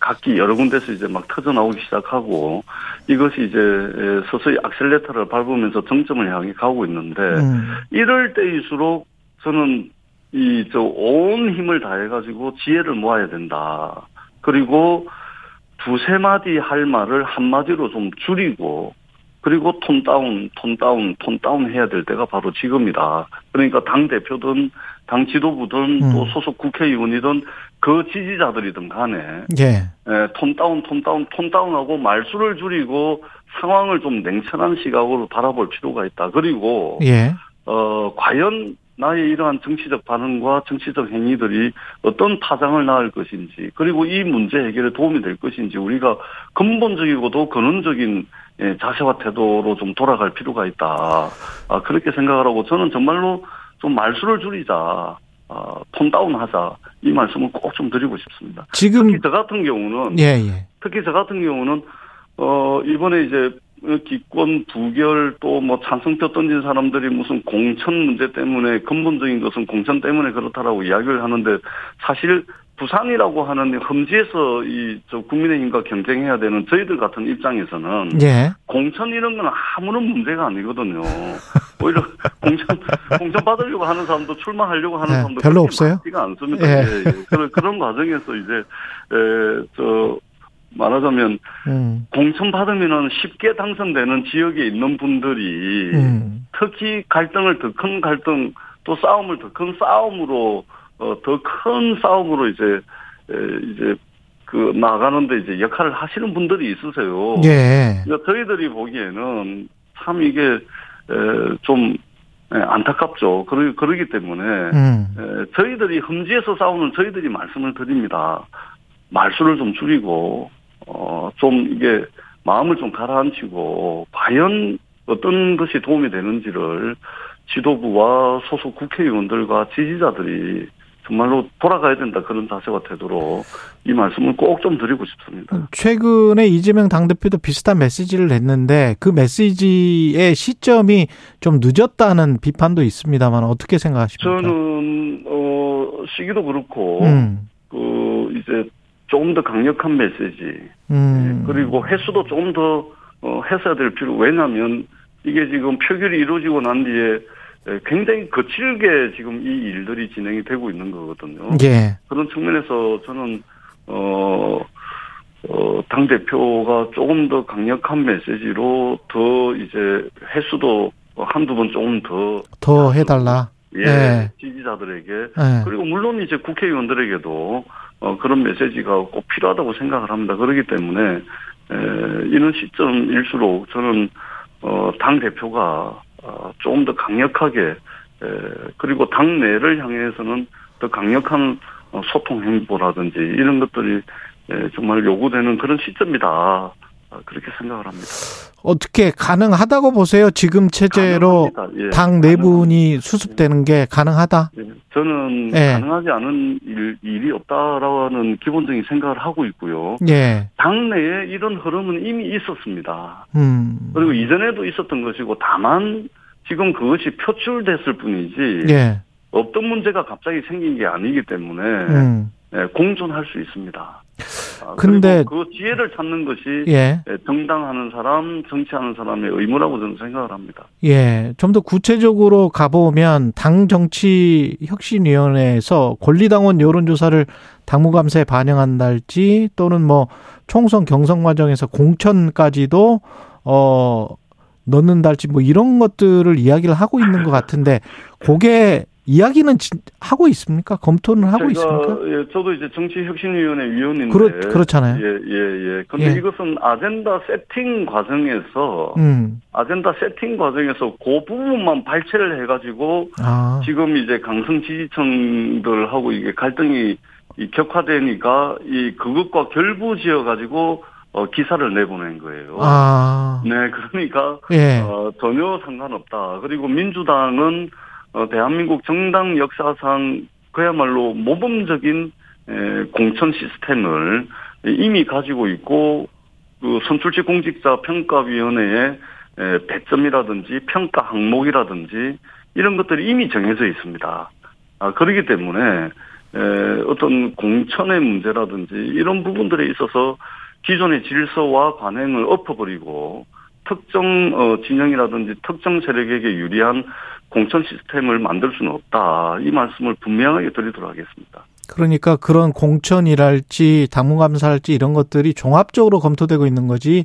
각기 여러 군데서 이제 막 터져 나오기 시작하고 이것이 이제 예, 서서히 악셀레터를 밟으면서 정점을 향해 가고 있는데 음. 이럴 때일수록 저는 이 저 온 힘을 다해 가지고 지혜를 모아야 된다. 그리고 두세 마디 할 말을 한 마디로 좀 줄이고 그리고 톤 다운, 톤 다운, 톤 다운 해야 될 때가 바로 지금이다. 그러니까 당 대표든 당 지도부든 음. 또 소속 국회의원이든 그 지지자들이든 간에 예. 에, 톤 다운, 톤 다운, 톤 다운하고 말수를 줄이고 상황을 좀 냉철한 시각으로 바라볼 필요가 있다. 그리고 예. 어, 과연 나의 이러한 정치적 반응과 정치적 행위들이 어떤 파장을 낳을 것인지 그리고 이 문제 해결에 도움이 될 것인지 우리가 근본적이고도 근원적인 예, 자세와 태도로 좀 돌아갈 필요가 있다. 아, 그렇게 생각을 하고 저는 정말로 좀 말수를 줄이자. 아, 톤 다운하자. 이 말씀을 꼭 좀 드리고 싶습니다. 지금 특히 저 같은 경우는 예, 예. 특히 저 같은 경우는 어 이번에 이제 기권 부결 또 뭐 찬성표 던진 사람들이 무슨 공천 문제 때문에 근본적인 것은 공천 때문에 그렇다라고 이야기를 하는데 사실 부산이라고 하는 험지에서 이 저 국민의힘과 경쟁해야 되는 저희들 같은 입장에서는 예. 공천 이런 건 아무런 문제가 아니거든요. 오히려 공천 공천 받으려고 하는 사람도 출마하려고 하는 네, 사람도 별로 없어요? 많지가 않습니다. 예. 예, 예. 그런 그런 과정에서 이제 에 저 말하자면 음. 공천 받으면은 쉽게 당선되는 지역에 있는 분들이 음. 특히 갈등을 더 큰 갈등 또 싸움을 더 큰 싸움으로 어, 더 큰 싸움으로 이제 에, 이제 그 나가는데 이제 역할을 하시는 분들이 있으세요. 예. 그러니까 저희들이 보기에는 참 이게 에, 좀 에, 안타깝죠. 그러, 그러기 때문에 음. 에, 저희들이 험지에서 싸우는 저희들이 말씀을 드립니다. 말수를 좀 줄이고 어, 좀 이게 마음을 좀 가라앉히고 과연 어떤 것이 도움이 되는지를 지도부와 소속 국회의원들과 지지자들이 정말로 돌아가야 된다 그런 자세와 태도로 이 말씀을 꼭 좀 드리고 싶습니다. 최근에 이재명 당대표도 비슷한 메시지를 냈는데 그 메시지의 시점이 좀 늦었다는 비판도 있습니다만 어떻게 생각하십니까? 저는 어 시기도 그렇고 음. 그 이제 조금 더 강력한 메시지 음. 그리고 횟수도 조금 더 어, 했어야 될 필요. 왜냐하면 이게 지금 표결이 이루어지고 난 뒤에 에, 굉장히 거칠게 지금 이 일들이 진행이 되고 있는 거거든요. 예. 그런 측면에서 저는 어, 어, 당 대표가 조금 더 강력한 메시지로 더 이제 횟수도 한두 번 조금 더 더 해달라. 예, 예. 지지자들에게 예. 그리고 물론 이제 국회의원들에게도 어, 그런 메시지가 꼭 필요하다고 생각을 합니다. 그렇기 때문에 에, 이런 시점일수록 저는 어, 당 대표가 어, 조금 더 강력하게 에, 그리고 당 내를 향해서는 더 강력한 어, 소통 행보라든지 이런 것들이 에, 정말 요구되는 그런 시점이다. 아, 그렇게 생각을 합니다. 어떻게 가능하다고 보세요? 지금 체제로 가능합니다. 예, 당 내분이 수습되는 게 가능하다? 예, 저는 예. 가능하지 않은 일, 일이 없다라는 기본적인 생각을 하고 있고요. 예. 당내에 이런 흐름은 이미 있었습니다. 음. 그리고 이전에도 있었던 것이고 다만 지금 그것이 표출됐을 뿐이지 예. 없던 문제가 갑자기 생긴 게 아니기 때문에 음. 예, 공존할 수 있습니다. 아, 근데- 그 지혜를 찾는 것이 예. 예, 정당하는 사람, 정치하는 사람의 의무라고 저는 생각을 합니다. 예. 좀 더 구체적으로 가보면 당 정치 혁신위원회에서 권리당원 여론조사를 당무감사에 반영한달지 또는 뭐 총선 경선 과정에서 공천까지도 어 넣는달지 뭐 이런 것들을 이야기를 하고 있는 것 같은데 그게 이야기는 진- 하고 있습니까? 검토는 하고 있습니까? 예, 저도 이제 정치혁신위원회 위원인데 그렇 그렇잖아요. 예, 예, 예. 근데 예. 이것은 아젠다 세팅 과정에서 음. 아젠다 세팅 과정에서 그 부분만 발췌를 해가지고 아. 지금 이제 강성 지지층들하고 이게 갈등이 이 격화되니까 이 그것과 결부지어 가지고 어 기사를 내보낸 거예요. 아. 네, 그러니까 예. 어, 전혀 상관없다. 그리고 민주당은 어, 대한민국 정당 역사상 그야말로 모범적인 에, 공천 시스템을 이미 가지고 있고 그 선출직 공직자 평가위원회의 에, 배점이라든지 평가 항목이라든지 이런 것들이 이미 정해져 있습니다. 아, 그렇기 때문에 에, 어떤 공천의 문제라든지 이런 부분들에 있어서 기존의 질서와 관행을 엎어버리고 특정 어, 진영이라든지 특정 세력에게 유리한 공천 시스템을 만들 수는 없다. 이 말씀을 분명하게 드리도록 하겠습니다. 그러니까 그런 공천이랄지 당무감사랄지 이런 것들이 종합적으로 검토되고 있는 거지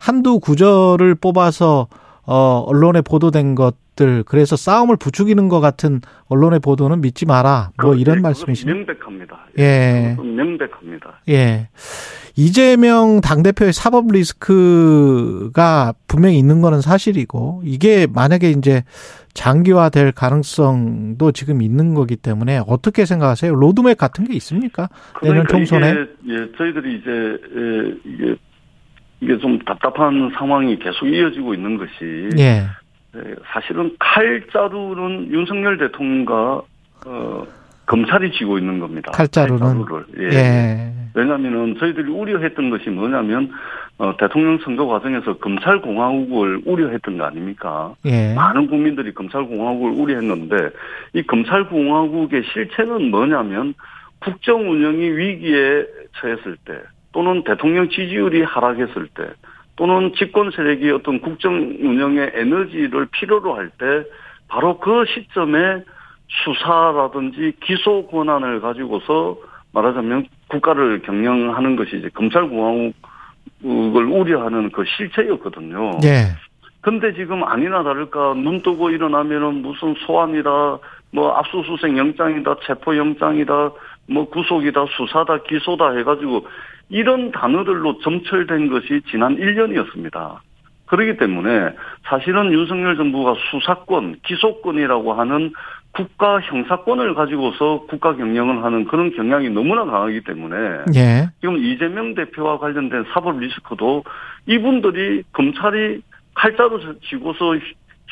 한두 구절을 뽑아서 어, 언론에 보도된 것들, 그래서 싸움을 부추기는 것 같은 언론의 보도는 믿지 마라. 뭐 그, 이런 예, 말씀이시네요. 그건 명백합니다. 예. 명백합니다. 예. 이재명 당 대표의 사법 리스크가 분명히 있는 거는 사실이고, 이게 만약에 이제 장기화될 가능성도 지금 있는 거기 때문에 어떻게 생각하세요? 로드맵 같은 게 있습니까? 내년 그러니까 총선에? 이게, 예, 저희들이 이제 예, 이게 이게 좀 답답한 상황이 계속 이어지고 있는 것이 예. 예, 사실은 칼자루는 윤석열 대통령과 어, 검찰이 쥐고 있는 겁니다. 칼자루는? 칼자루를. 예. 예. 왜냐하면은 저희들이 우려했던 것이 뭐냐면 어, 대통령 선거 과정에서 검찰 공화국을 우려했던 거 아닙니까? 예. 많은 국민들이 검찰 공화국을 우려했는데 이 검찰 공화국의 실체는 뭐냐면 국정 운영이 위기에 처했을 때 또는 대통령 지지율이 하락했을 때 또는 집권 세력이 어떤 국정 운영의 에너지를 필요로 할 때 바로 그 시점에 수사라든지 기소 권한을 가지고서 말하자면 국가를 경영하는 것이 이제 검찰 공화국 을 우려하는 그 실체였거든요. 예. 근데 지금 아니나 다를까 눈 뜨고 일어나면은 무슨 소환이다, 뭐 압수수색 영장이다, 체포 영장이다, 뭐 구속이다, 수사다, 기소다 해가지고 이런 단어들로 점철된 것이 지난 1년이었습니다. 그렇기 때문에 사실은 윤석열 정부가 수사권, 기소권이라고 하는 국가 형사권을 가지고서 국가 경영을 하는 그런 경향이 너무나 강하기 때문에 예. 지금 이재명 대표와 관련된 사법 리스크도 이분들이 검찰이 칼자루 쥐고서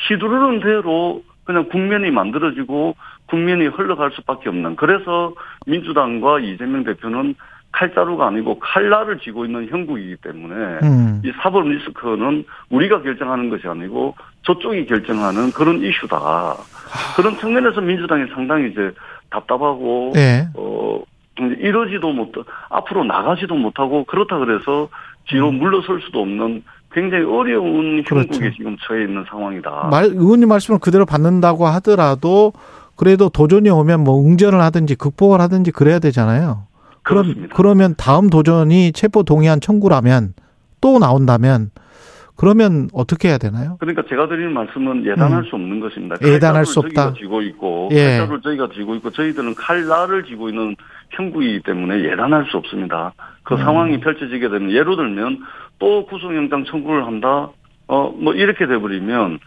휘두르는 대로 그냥 국면이 만들어지고 국면이 흘러갈 수밖에 없는 그래서 민주당과 이재명 대표는 칼자루가 아니고 칼날을 쥐고 있는 형국이기 때문에 음. 이 사법 리스크는 우리가 결정하는 것이 아니고 저쪽이 결정하는 그런 이슈다. 그런 측면에서 민주당이 상당히 이제 답답하고 예. 어 이러지도 못 앞으로 나가지도 못하고 그렇다 그래서 뒤로 물러설 수도 없는 굉장히 어려운 음. 그렇죠. 형국에 지금 처해 있는 상황이다. 말, 의원님 말씀을 그대로 받는다고 하더라도 그래도 도전이 오면 뭐 응전을 하든지 극복을 하든지 그래야 되잖아요. 그럼. 그러면 다음 도전이 체포 동의안 청구라면 또 나온다면 그러면 어떻게 해야 되나요? 그러니까 제가 드리는 말씀은 예단할 음. 수 없는 것입니다. 예단할 수 없다. 쥐고 있고 예. 칼자루를 저희가 쥐고 있고 저희들은 칼날을 쥐고 있는 형국이기 때문에 예단할 수 없습니다. 그 음. 상황이 펼쳐지게 되면 예로 들면 또 구속영장 청구를 한다. 어 뭐 이렇게 돼버리면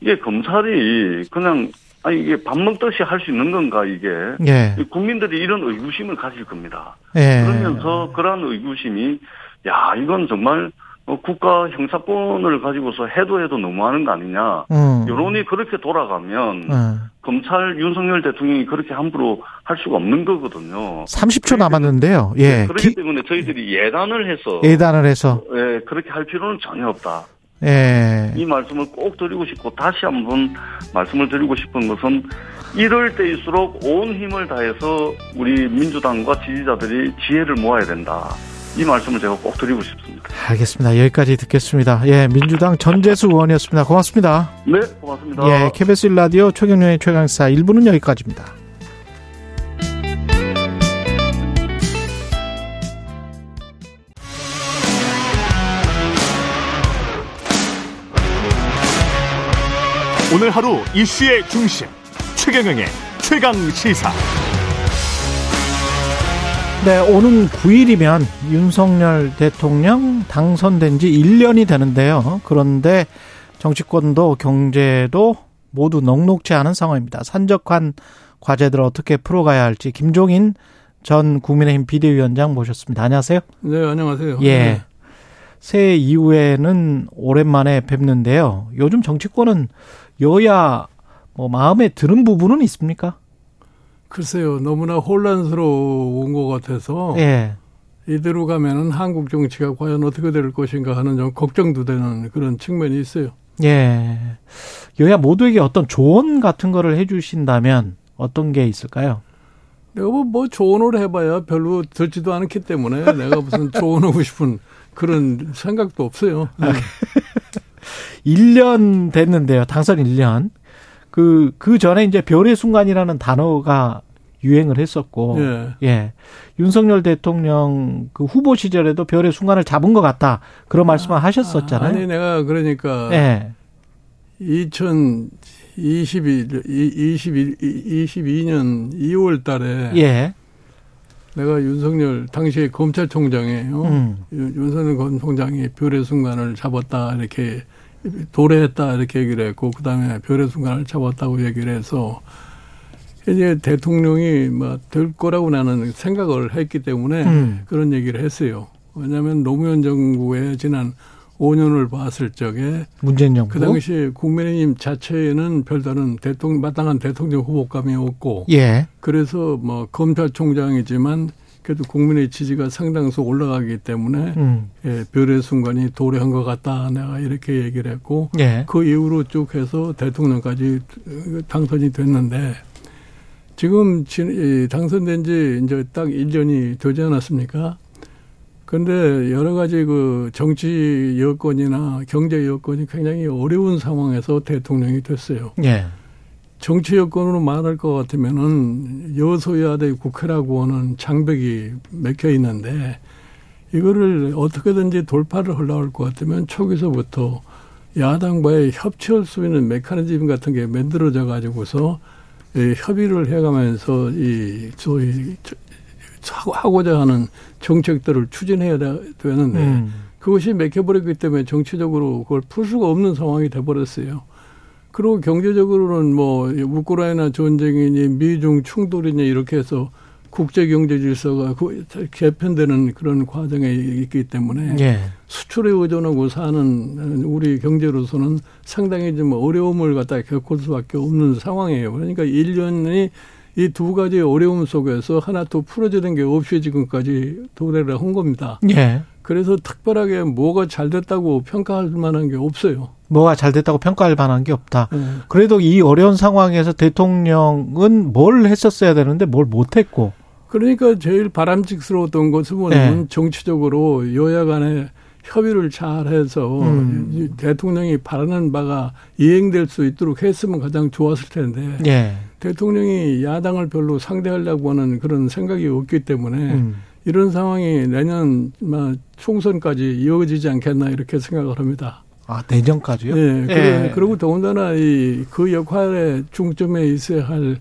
이게 검찰이 그냥 아니 이게 밥 먹듯이 할 수 있는 건가 이게 예. 국민들이 이런 의구심을 가질 겁니다. 예. 그러면서 그러한 의구심이 야 이건 정말 어, 국가 형사권을 가지고서 해도 해도 너무하는 거 아니냐. 음. 여론이 그렇게 돌아가면 음. 검찰 윤석열 대통령이 그렇게 함부로 할 수가 없는 거거든요. 30초 남았는데요. 예. 그렇기 기- 때문에 저희들이 예단을 해서 예단을 해서 예, 그렇게 할 필요는 전혀 없다. 예. 이 말씀을 꼭 드리고 싶고 다시 한번 말씀을 드리고 싶은 것은 이럴 때일수록 온 힘을 다해서 우리 민주당과 지지자들이 지혜를 모아야 된다. 이 말씀을 제가 꼭 드리고 싶습니다. 알겠습니다. 여기까지 듣겠습니다. 예, 민주당 전재수 의원이었습니다. 고맙습니다. 네, 고맙습니다. 예, KBS 1라디오 최경련의 최강사 1부는 여기까지입니다. 오늘 하루 이슈의 중심 최경영의 최강 시사. 네, 오는 9일이면 윤석열 대통령 당선된 지 1년이 되는데요. 그런데 정치권도 경제도 모두 녹록지 않은 상황입니다. 산적한 과제들 어떻게 풀어가야 할지 김종인 전 국민의힘 비대위원장 모셨습니다. 안녕하세요. 네, 안녕하세요. 예. 새해 이후에는 오랜만에 뵙는데요. 요즘 정치권은 여야 뭐 마음에 드는 부분은 있습니까? 글쎄요, 너무나 혼란스러운 것 같아서 예. 이대로 가면은 한국 정치가 과연 어떻게 될 것인가 하는 좀 걱정도 되는 그런 측면이 있어요. 예. 여야 모두에게 어떤 조언 같은 거를 해주신다면 어떤 게 있을까요? 내가 뭐, 뭐 조언을 해봐야 별로 듣지도 않기 때문에 내가 무슨 조언하고 싶은 그런 생각도 없어요. 네. 1년 됐는데요. 당선 1년. 그, 그 전에 이제 별의 순간이라는 단어가 유행을 했었고, 예. 예. 윤석열 대통령 그 후보 시절에도 별의 순간을 잡은 것 같다. 그런 말씀을 하셨었잖아요. 아니, 내가 그러니까 예. 2021, 21, 22년 2월 달에 예. 내가 윤석열 당시에 검찰총장이에요. 음. 윤- 윤석열 검총장이 별의 순간을 잡았다 이렇게 도래했다 이렇게 얘기를 했고 그다음에 별의 순간을 잡았다고 얘기를 해서 이제 대통령이 뭐될 거라고 나는 생각을 했기 때문에 음. 그런 얘기를 했어요. 왜냐하면 노무현 정부의 지난 5년을 봤을 적에 문재인 정부. 그 당시 국민의힘 자체에는 별다른 대통령 마땅한 대통령 후보감이 없고 예. 그래서 뭐 검찰총장이지만 그래도 국민의 지지가 상당수 올라가기 때문에 음. 예, 별의 순간이 도래한 것 같다. 내가 이렇게 얘기를 했고 예. 그 이후로 쭉 해서 대통령까지 당선이 됐는데 지금 당선된 지 이제 딱 1년이 되지 않았습니까? 근데 여러 가지 그 정치 여건이나 경제 여건이 굉장히 어려운 상황에서 대통령이 됐어요. 예. 정치 여건으로 말할 것 같으면은 여소야대 국회라고 하는 장벽이 맥혀 있는데 이거를 어떻게든지 돌파를 하려고 것 같으면 초기서부터 야당과의 협치할 수 있는 메커니즘 같은 게 만들어져 가지고서 이 협의를 해가면서 이 소위 저- 하고자 하는 정책들을 추진해야 되- 되는데 음. 그것이 맥혀버렸기 때문에 정치적으로 그걸 풀 수가 없는 상황이 돼버렸어요. 그리고 경제적으로는 뭐 우크라이나 전쟁이니 미중 충돌이니 이렇게 해서 국제 경제 질서가 그- 개편되는 그런 과정에 있기 때문에 예. 수출에 의존하고 사는 우리 경제로서는 상당히 좀 어려움을 갖다 겪을 수밖에 없는 상황이에요. 그러니까 1년이 이 두 가지 어려움 속에서 하나 또 풀어지는 게 없이 지금까지 도래를 한 겁니다. 예. 그래서 특별하게 뭐가 잘 됐다고 평가할 만한 게 없어요. 뭐가 잘 됐다고 평가할 만한 게 없다. 예. 그래도 이 어려운 상황에서 대통령은 뭘 했었어야 되는데 뭘 못했고. 그러니까 제일 바람직스러웠던 것은 뭐냐면 네. 정치적으로 여야 간에 협의를 잘 해서 음. 이 대통령이 바라는 바가 이행될 수 있도록 했으면 가장 좋았을 텐데 예. 대통령이 야당을 별로 상대하려고 하는 그런 생각이 없기 때문에 음. 이런 상황이 내년 막 총선까지 이어지지 않겠나 이렇게 생각을 합니다. 아, 내년까지요? 예. 그래, 예. 그리고 더군다나 이 그 역할에 중점에 있어야 할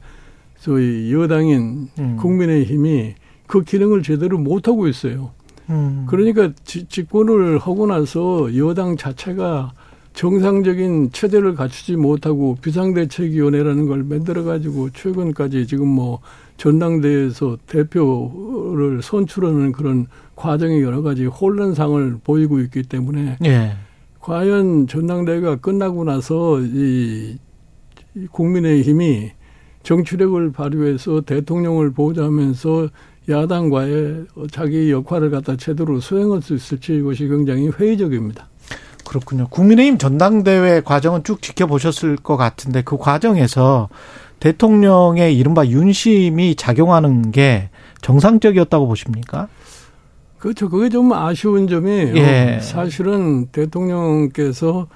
소위 여당인 음. 국민의힘이 그 기능을 제대로 못 하고 있어요. 음. 그러니까 지- 집권을 하고 나서 여당 자체가 정상적인 체제를 갖추지 못하고 비상대책위원회라는 걸 만들어 가지고 최근까지 지금 뭐 전당대회에서 대표를 선출하는 그런 과정이 여러 가지 혼란상을 보이고 있기 때문에 예. 과연 전당대회가 끝나고 나서 이, 이 국민의힘이 정치력을 발휘해서 대통령을 보좌하면서 야당과의 자기 역할을 갖다 제대로 수행할 수 있을지 이것이 굉장히 회의적입니다. 그렇군요. 국민의힘 전당대회 과정은 쭉 지켜보셨을 것 같은데 그 과정에서 대통령의 이른바 윤심이 작용하는 게 정상적이었다고 보십니까? 그렇죠. 그게 좀 아쉬운 점이에요. 예. 사실은 대통령께서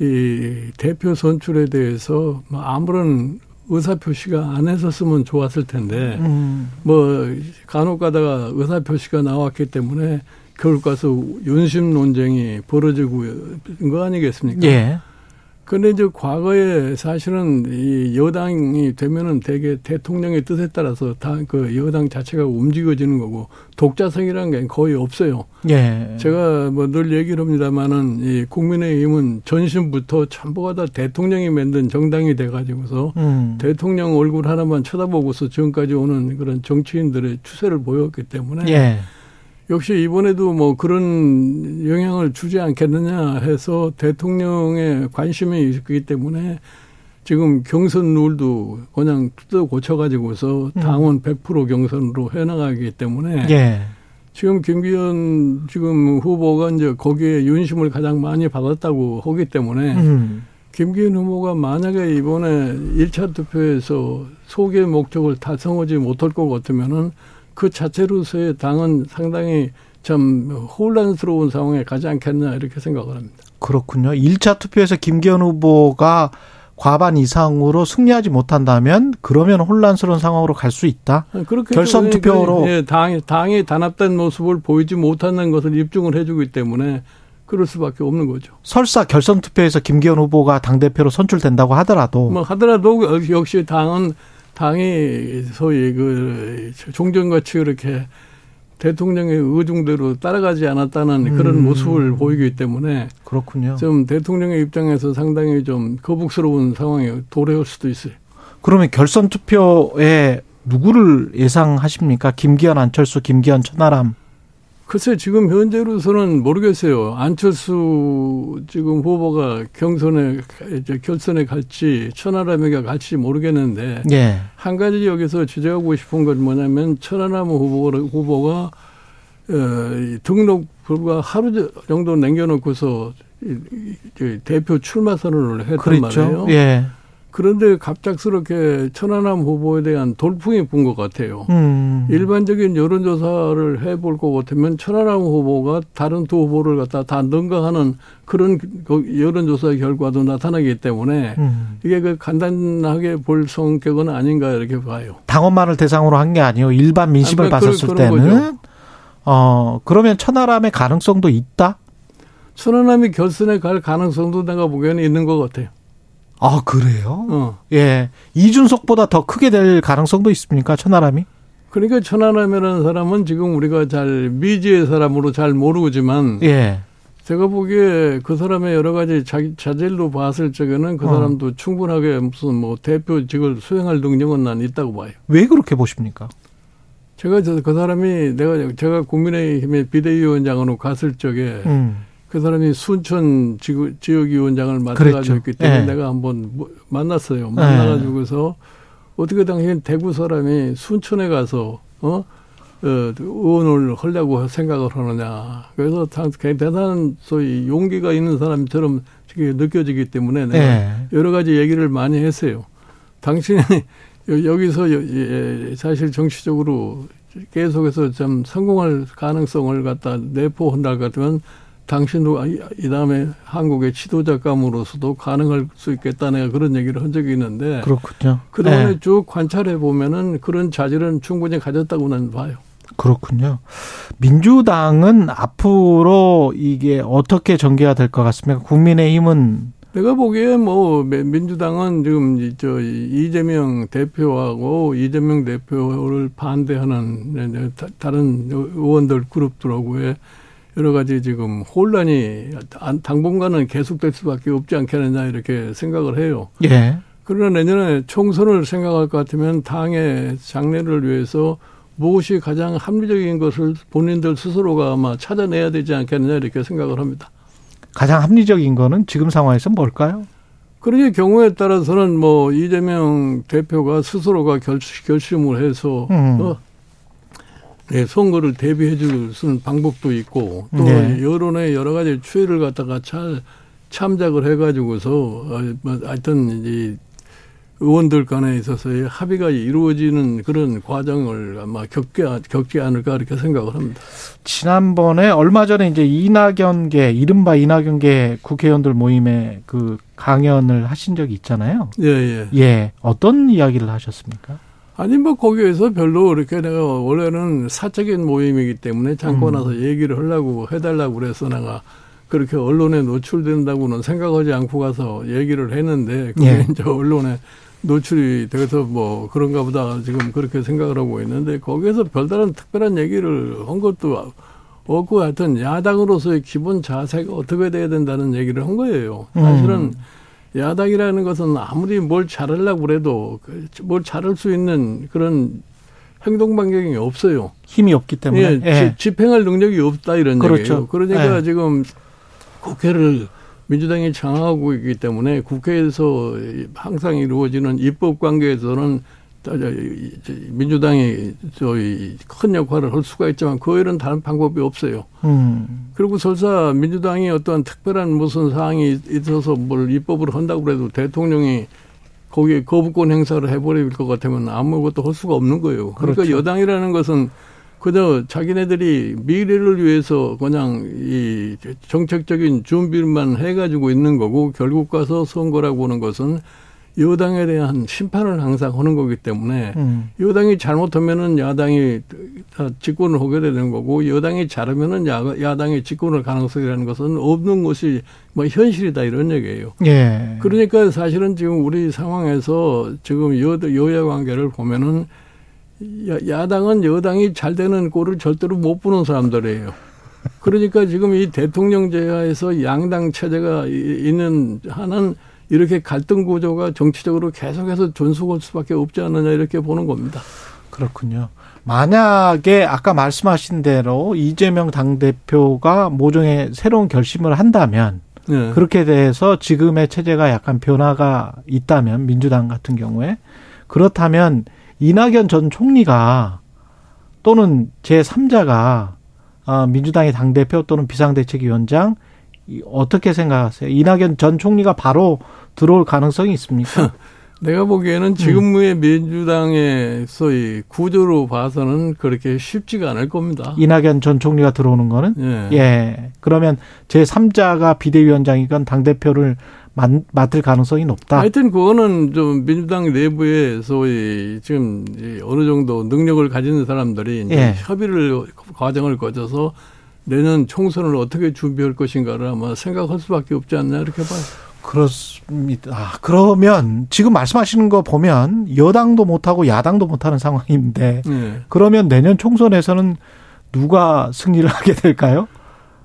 이 대표 선출에 대해서 뭐 아무런 의사 표시가 안 했었으면 좋았을 텐데 음. 뭐 간혹 가다가 의사 표시가 나왔기 때문에 결국 가서 윤심 논쟁이 벌어지고 있는 거 아니겠습니까? 예. 근데 이제 과거에 사실은 이 여당이 되면은 대개 대통령의 뜻에 따라서 다 그 여당 자체가 움직여지는 거고 독자성이라는 게 거의 없어요. 예. 제가 뭐 늘 얘기를 합니다만은 이 국민의힘은 전신부터 전부가 다 대통령이 만든 정당이 돼가지고서 음. 대통령 얼굴 하나만 쳐다보고서 지금까지 오는 그런 정치인들의 추세를 보였기 때문에 예. 역시 이번에도 뭐 그런 영향을 주지 않겠느냐 해서 대통령의 관심이 있기 때문에 지금 경선 룰도 그냥 뜯어 고쳐가지고서 음. 당원 100% 경선으로 해나가기 때문에 예. 지금 김기현 지금 후보가 이제 거기에 윤심을 가장 많이 받았다고 하기 때문에 음. 김기현 후보가 만약에 이번에 1차 투표에서 소개 목적을 달성하지 못할 것 같으면은 그 자체로서의 당은 상당히 참 혼란스러운 상황에 가지 않겠나 이렇게 생각을 합니다. 그렇군요. 1차 투표에서 김기현 후보가 과반 이상으로 승리하지 못한다면 그러면 혼란스러운 상황으로 갈 수 있다. 그렇게 결선 투표로. 예, 당이 당이 단합된 모습을 보이지 못하는 것을 입증을 해주기 때문에 그럴 수밖에 없는 거죠. 설사 결선 투표에서 김기현 후보가 당 대표로 선출된다고 하더라도 뭐 하더라도 역시 당은 당이 소위 그 종전같이 그렇게 대통령의 의중대로 따라가지 않았다는 그런 음. 모습을 보이기 때문에 그렇군요. 좀 대통령의 입장에서 상당히 좀 거북스러운 상황이 도래할 수도 있어요. 그러면 결선 투표에 누구를 예상하십니까? 김기현, 안철수, 김기현, 천하람. 글쎄 지금 현재로서는 모르겠어요. 안철수 지금 후보가 경선에 이제 결선에 갈지 천하람에게 갈지 모르겠는데 예. 한 가지 여기서 지적하고 싶은 건 뭐냐면 천하람 후보가, 후보가 어, 이 등록 불과 하루 정도 남겨놓고서 대표 출마 선언을 했단 그렇죠. 말이에요. 예. 그런데 갑작스럽게 천하람 후보에 대한 돌풍이 분 것 같아요. 음. 일반적인 여론조사를 해볼 것 같으면 천하람 후보가 다른 두 후보를 갖다 다 능가하는 그런 그 여론조사 결과도 나타나기 때문에 음. 이게 그 간단하게 볼 성격은 아닌가 이렇게 봐요. 당원만을 대상으로 한 게 아니고 일반 민심을 아, 그러니까 봤었을 그런- 그런 때는 어 그러면 천하람의 가능성도 있다. 천하람이 결선에 갈 가능성도 내가 보기에는 있는 것 같아요. 아 그래요? 어. 예. 이준석보다 더 크게 될 가능성도 있습니까? 천하람이? 그러니까 천하람이라는 사람은 지금 우리가 잘 미지의 사람으로 잘 모르지만 예. 제가 보기에 그 사람의 여러 가지 자, 자질로 봤을 적에는 그 어. 사람도 충분하게 무슨 뭐 대표직을 수행할 능력은 난 있다고 봐요. 왜 그렇게 보십니까? 제가 저, 그 사람이 내가 제가 국민의힘의 비대위원장으로 갔을 적에 음. 그 사람이 순천 지구, 지역위원장을 그랬죠. 맡아가지고 있기 때문에 예. 내가 한번 뭐- 만났어요. 만나가지고서 어떻게 당신 대구 사람이 순천에 가서 어? 어, 의원을 하려고 생각을 하느냐. 그래서 당, 대단한 소위 용기가 있는 사람처럼 느껴지기 때문에 내가 예. 여러 가지 얘기를 많이 했어요. 당신이 여- 여기서 여- 예, 사실 정치적으로 계속해서 좀 성공할 가능성을 갖다 내포한다 같으면 당신도 이- 이 다음에 한국의 지도자감으로서도 가능할 수 있겠다 내가 그런 얘기를 한 적이 있는데 그렇군요. 그동안에 예. 쭉 관찰해 보면은 그런 자질은 충분히 가졌다고 나는 봐요. 그렇군요. 민주당은 앞으로 이게 어떻게 전개가 될 것 같습니까? 국민의힘은 내가 보기에 뭐 민주당은 지금 이- 저 이재명 대표하고 이재명 대표를 반대하는 네, 네, 다- 다른 의원들 그룹들하고의 여러 가지 지금 혼란이 안- 당분간은 계속될 수밖에 없지 않겠느냐 이렇게 생각을 해요. 예. 그러나 내년에 총선을 생각할 것 같으면 당의 장래를 위해서 무엇이 가장 합리적인 것을 본인들 스스로가 아마 찾아내야 되지 않겠느냐 이렇게 생각을 합니다. 가장 합리적인 거는 지금 상황에서 뭘까요? 그러니 경우에 따라서는 뭐 이재명 대표가 스스로가 결, 결심을 해서 음. 어, 네, 선거를 대비해 줄수 있는 방법도 있고 또 네. 여론의 여러 가지 추이를 갖다가 잘 참작을 해가지고서 어, 뭐 하여튼 이 의원들 간에 있어서의 합의가 이루어지는 그런 과정을 아마 겪게, 겪지 않을까 이렇게 생각을 합니다. 지난번에 얼마 전에 이제 이낙연계 이른바 이낙연계 국회의원들 모임에 그 강연을 하신 적이 있잖아요. 예, 예. 예. 어떤 이야기를 하셨습니까? 아니 뭐 거기에서 별로 이렇게 내가 원래는 사적인 모임이기 때문에 잠깐 음. 와서 얘기를 하려고 해달라고 그래서 내가 그렇게 언론에 노출된다고는 생각하지 않고 가서 얘기를 했는데 그게 예. 이제 언론에 노출이 돼서 뭐 그런가 보다 지금 그렇게 생각을 하고 있는데 거기에서 별다른 특별한 얘기를 한 것도 없고 하여튼 야당으로서의 기본 자세가 어떻게 돼야 된다는 얘기를 한 거예요. 사실은 음. 야당이라는 것은 아무리 뭘 잘하려고 그래도 그뭘 잘할 수 있는 그런 행동 반경이 없어요. 힘이 없기 때문에. 예, 예. 지- 집행할 능력이 없다 이런 그렇죠. 얘기예요. 그러니까 예. 지금 국회를 민주당이 장악하고 있기 때문에 국회에서 항상 이루어지는 입법 관계에서는 민주당이 저희 큰 역할을 할 수가 있지만 그 외에는 다른 방법이 없어요. 음. 그리고 설사 민주당이 어떠한 특별한 무슨 사항이 있어서 뭘 입법을 한다고 그래도 대통령이 거기에 거부권 행사를 해버릴 것 같으면 아무것도 할 수가 없는 거예요. 그러니까 그렇죠. 여당이라는 것은 그저 자기네들이 미래를 위해서 그냥 이 정책적인 준비만 해가지고 있는 거고 결국 가서 선거라고 하는 것은 여당에 대한 심판을 항상 하는 거기 때문에 음. 여당이 잘못하면은 야당이 다 집권을 하게 되는 거고 여당이 잘하면은 야, 야당이 집권을 가능성이라는 것은 없는 것이 뭐 현실이다 이런 얘기예요. 예. 그러니까 사실은 지금 우리 상황에서 지금 여, 여야 관계를 보면은 야, 야당은 여당이 잘 되는 꼴을 절대로 못 보는 사람들이에요. 그러니까 지금 이 대통령제하에서 양당 체제가 이- 있는 한은 이렇게 갈등 구조가 정치적으로 계속해서 존속할 수밖에 없지 않느냐 이렇게 보는 겁니다. 그렇군요. 만약에 아까 말씀하신 대로 이재명 당대표가 모종의 새로운 결심을 한다면 네. 그렇게 돼서 지금의 체제가 약간 변화가 있다면 민주당 같은 경우에 그렇다면 이낙연 전 총리가 또는 제3자가 아, 민주당의 당대표 또는 비상대책위원장 이- 어떻게 생각하세요? 이낙연 전 총리가 바로 들어올 가능성이 있습니까? 내가 보기에는 지금의 민주당의 소위 구조로 봐서는 그렇게 쉽지가 않을 겁니다. 이낙연 전 총리가 들어오는 거는 예. 예. 그러면 제3자가 비대위원장이건 당대표를 맡을 가능성이 높다. 하여튼 그거는 좀 민주당 내부에 소위 지금 어느 정도 능력을 가진 사람들이 이제 예. 협의를 과정을 거쳐서 내년 총선을 어떻게 준비할 것인가를 아마 생각할 수밖에 없지 않나 이렇게 봐요. 그렇습니다. 아, 그러면 지금 말씀하시는 거 보면 여당도 못하고 야당도 못하는 상황인데 예. 그러면 내년 총선에서는 누가 승리를 하게 될까요?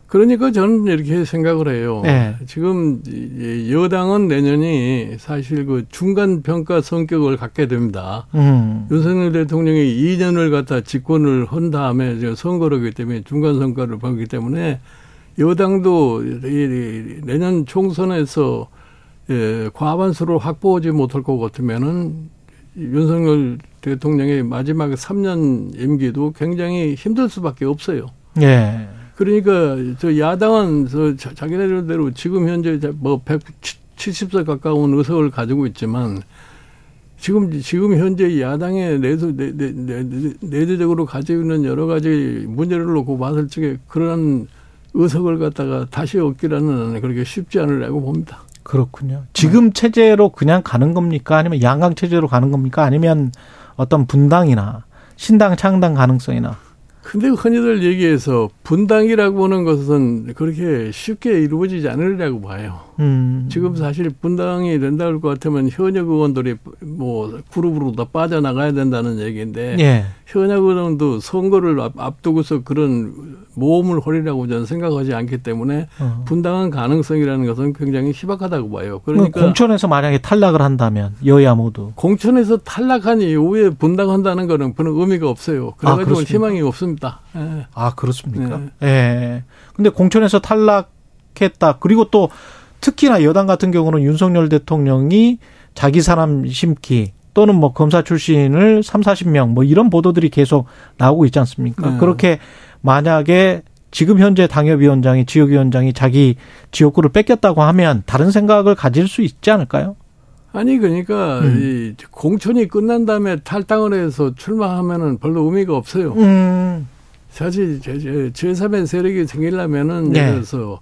그러니까 저는 이렇게 생각을 해요. 예. 지금 이 여당은 내년이 사실 그 중간 평가 성격을 갖게 됩니다. 음. 윤석열 대통령이 2년을 갖다 집권을 한 다음에 이제 선거를 하기 때문에 중간 선거를 보기 때문에 여당도 내년 총선에서 예, 과반수를 확보하지 못할 것 같으면은 윤석열 대통령의 마지막 3년 임기도 굉장히 힘들 수밖에 없어요. 예. 그러니까 저 야당은 저 자- 자기네들대로 지금 현재 뭐 170석 가까운 의석을 가지고 있지만 지금 지금 현재 야당의 내수 내, 내, 내, 내- 내재적으로 가지고 있는 여러 가지 문제를 놓고 봤을 적에 그런 의석을 갖다가 다시 얻기라는 그렇게 쉽지 않으라고 봅니다. 그렇군요. 지금 체제로 그냥 가는 겁니까? 아니면 양강 체제로 가는 겁니까? 아니면 어떤 분당이나 신당 창당 가능성이나 근데 흔히들 얘기해서 분당이라고 하는 것은 그렇게 쉽게 이루어지지 않으리라고 봐요. 음. 지금 사실 분당이 된다 할 것 같으면 현역 의원들이 뭐 그룹으로 다 빠져나가야 된다는 얘기인데 예. 현역 의원도 선거를 앞- 앞두고서 그런 모험을 벌이라고 저는 생각하지 않기 때문에 어. 분당한 가능성이라는 것은 굉장히 희박하다고 봐요. 그러니까 공천에서 만약에 탈락을 한다면 여야 모두 공천에서 탈락한 이후에 분당한다는 거는 그런 의미가 없어요. 아, 그래가지고 그렇습니까? 희망이 없습니다. 예. 아 그렇습니까? 네. 예. 근데 공천에서 탈락했다. 그리고 또 특히나 여당 같은 경우는 윤석열 대통령이 자기 사람 심기 또는 뭐 검사 출신을 3, 40명 뭐 이런 보도들이 계속 나오고 있지 않습니까? 네. 그렇게 만약에 지금 현재 당협위원장이 지역위원장이 자기 지역구를 뺏겼다고 하면 다른 생각을 가질 수 있지 않을까요? 아니 그러니까 음. 이 공천이 끝난 다음에 탈당을 해서 출마하면은 별로 의미가 없어요. 음. 사실 제, 제, 제3의 세력이 생기려면은 네. 예를 들어서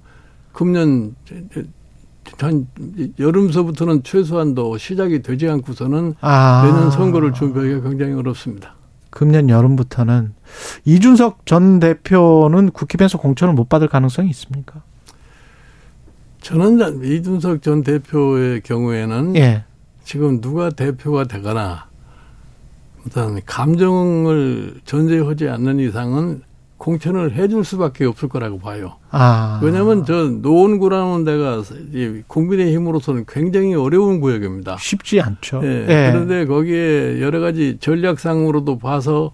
금년 한 여름서부터는 최소한도 시작이 되지 않고서는 아. 내년 선거를 준비하기가 굉장히 어렵습니다. 금년 여름부터는 이준석 전 대표는 국힘에서 공천을 못 받을 가능성이 있습니까? 저는 이준석 전 대표의 경우에는 예. 지금 누가 대표가 되거나 일단 감정을 전제하지 않는 이상은 공천을 해줄 수밖에 없을 거라고 봐요. 아. 왜냐하면 저 노원구라는 데가 이 국민의힘으로서는 굉장히 어려운 구역입니다. 쉽지 않죠. 예. 예. 그런데 거기에 여러 가지 전략상으로도 봐서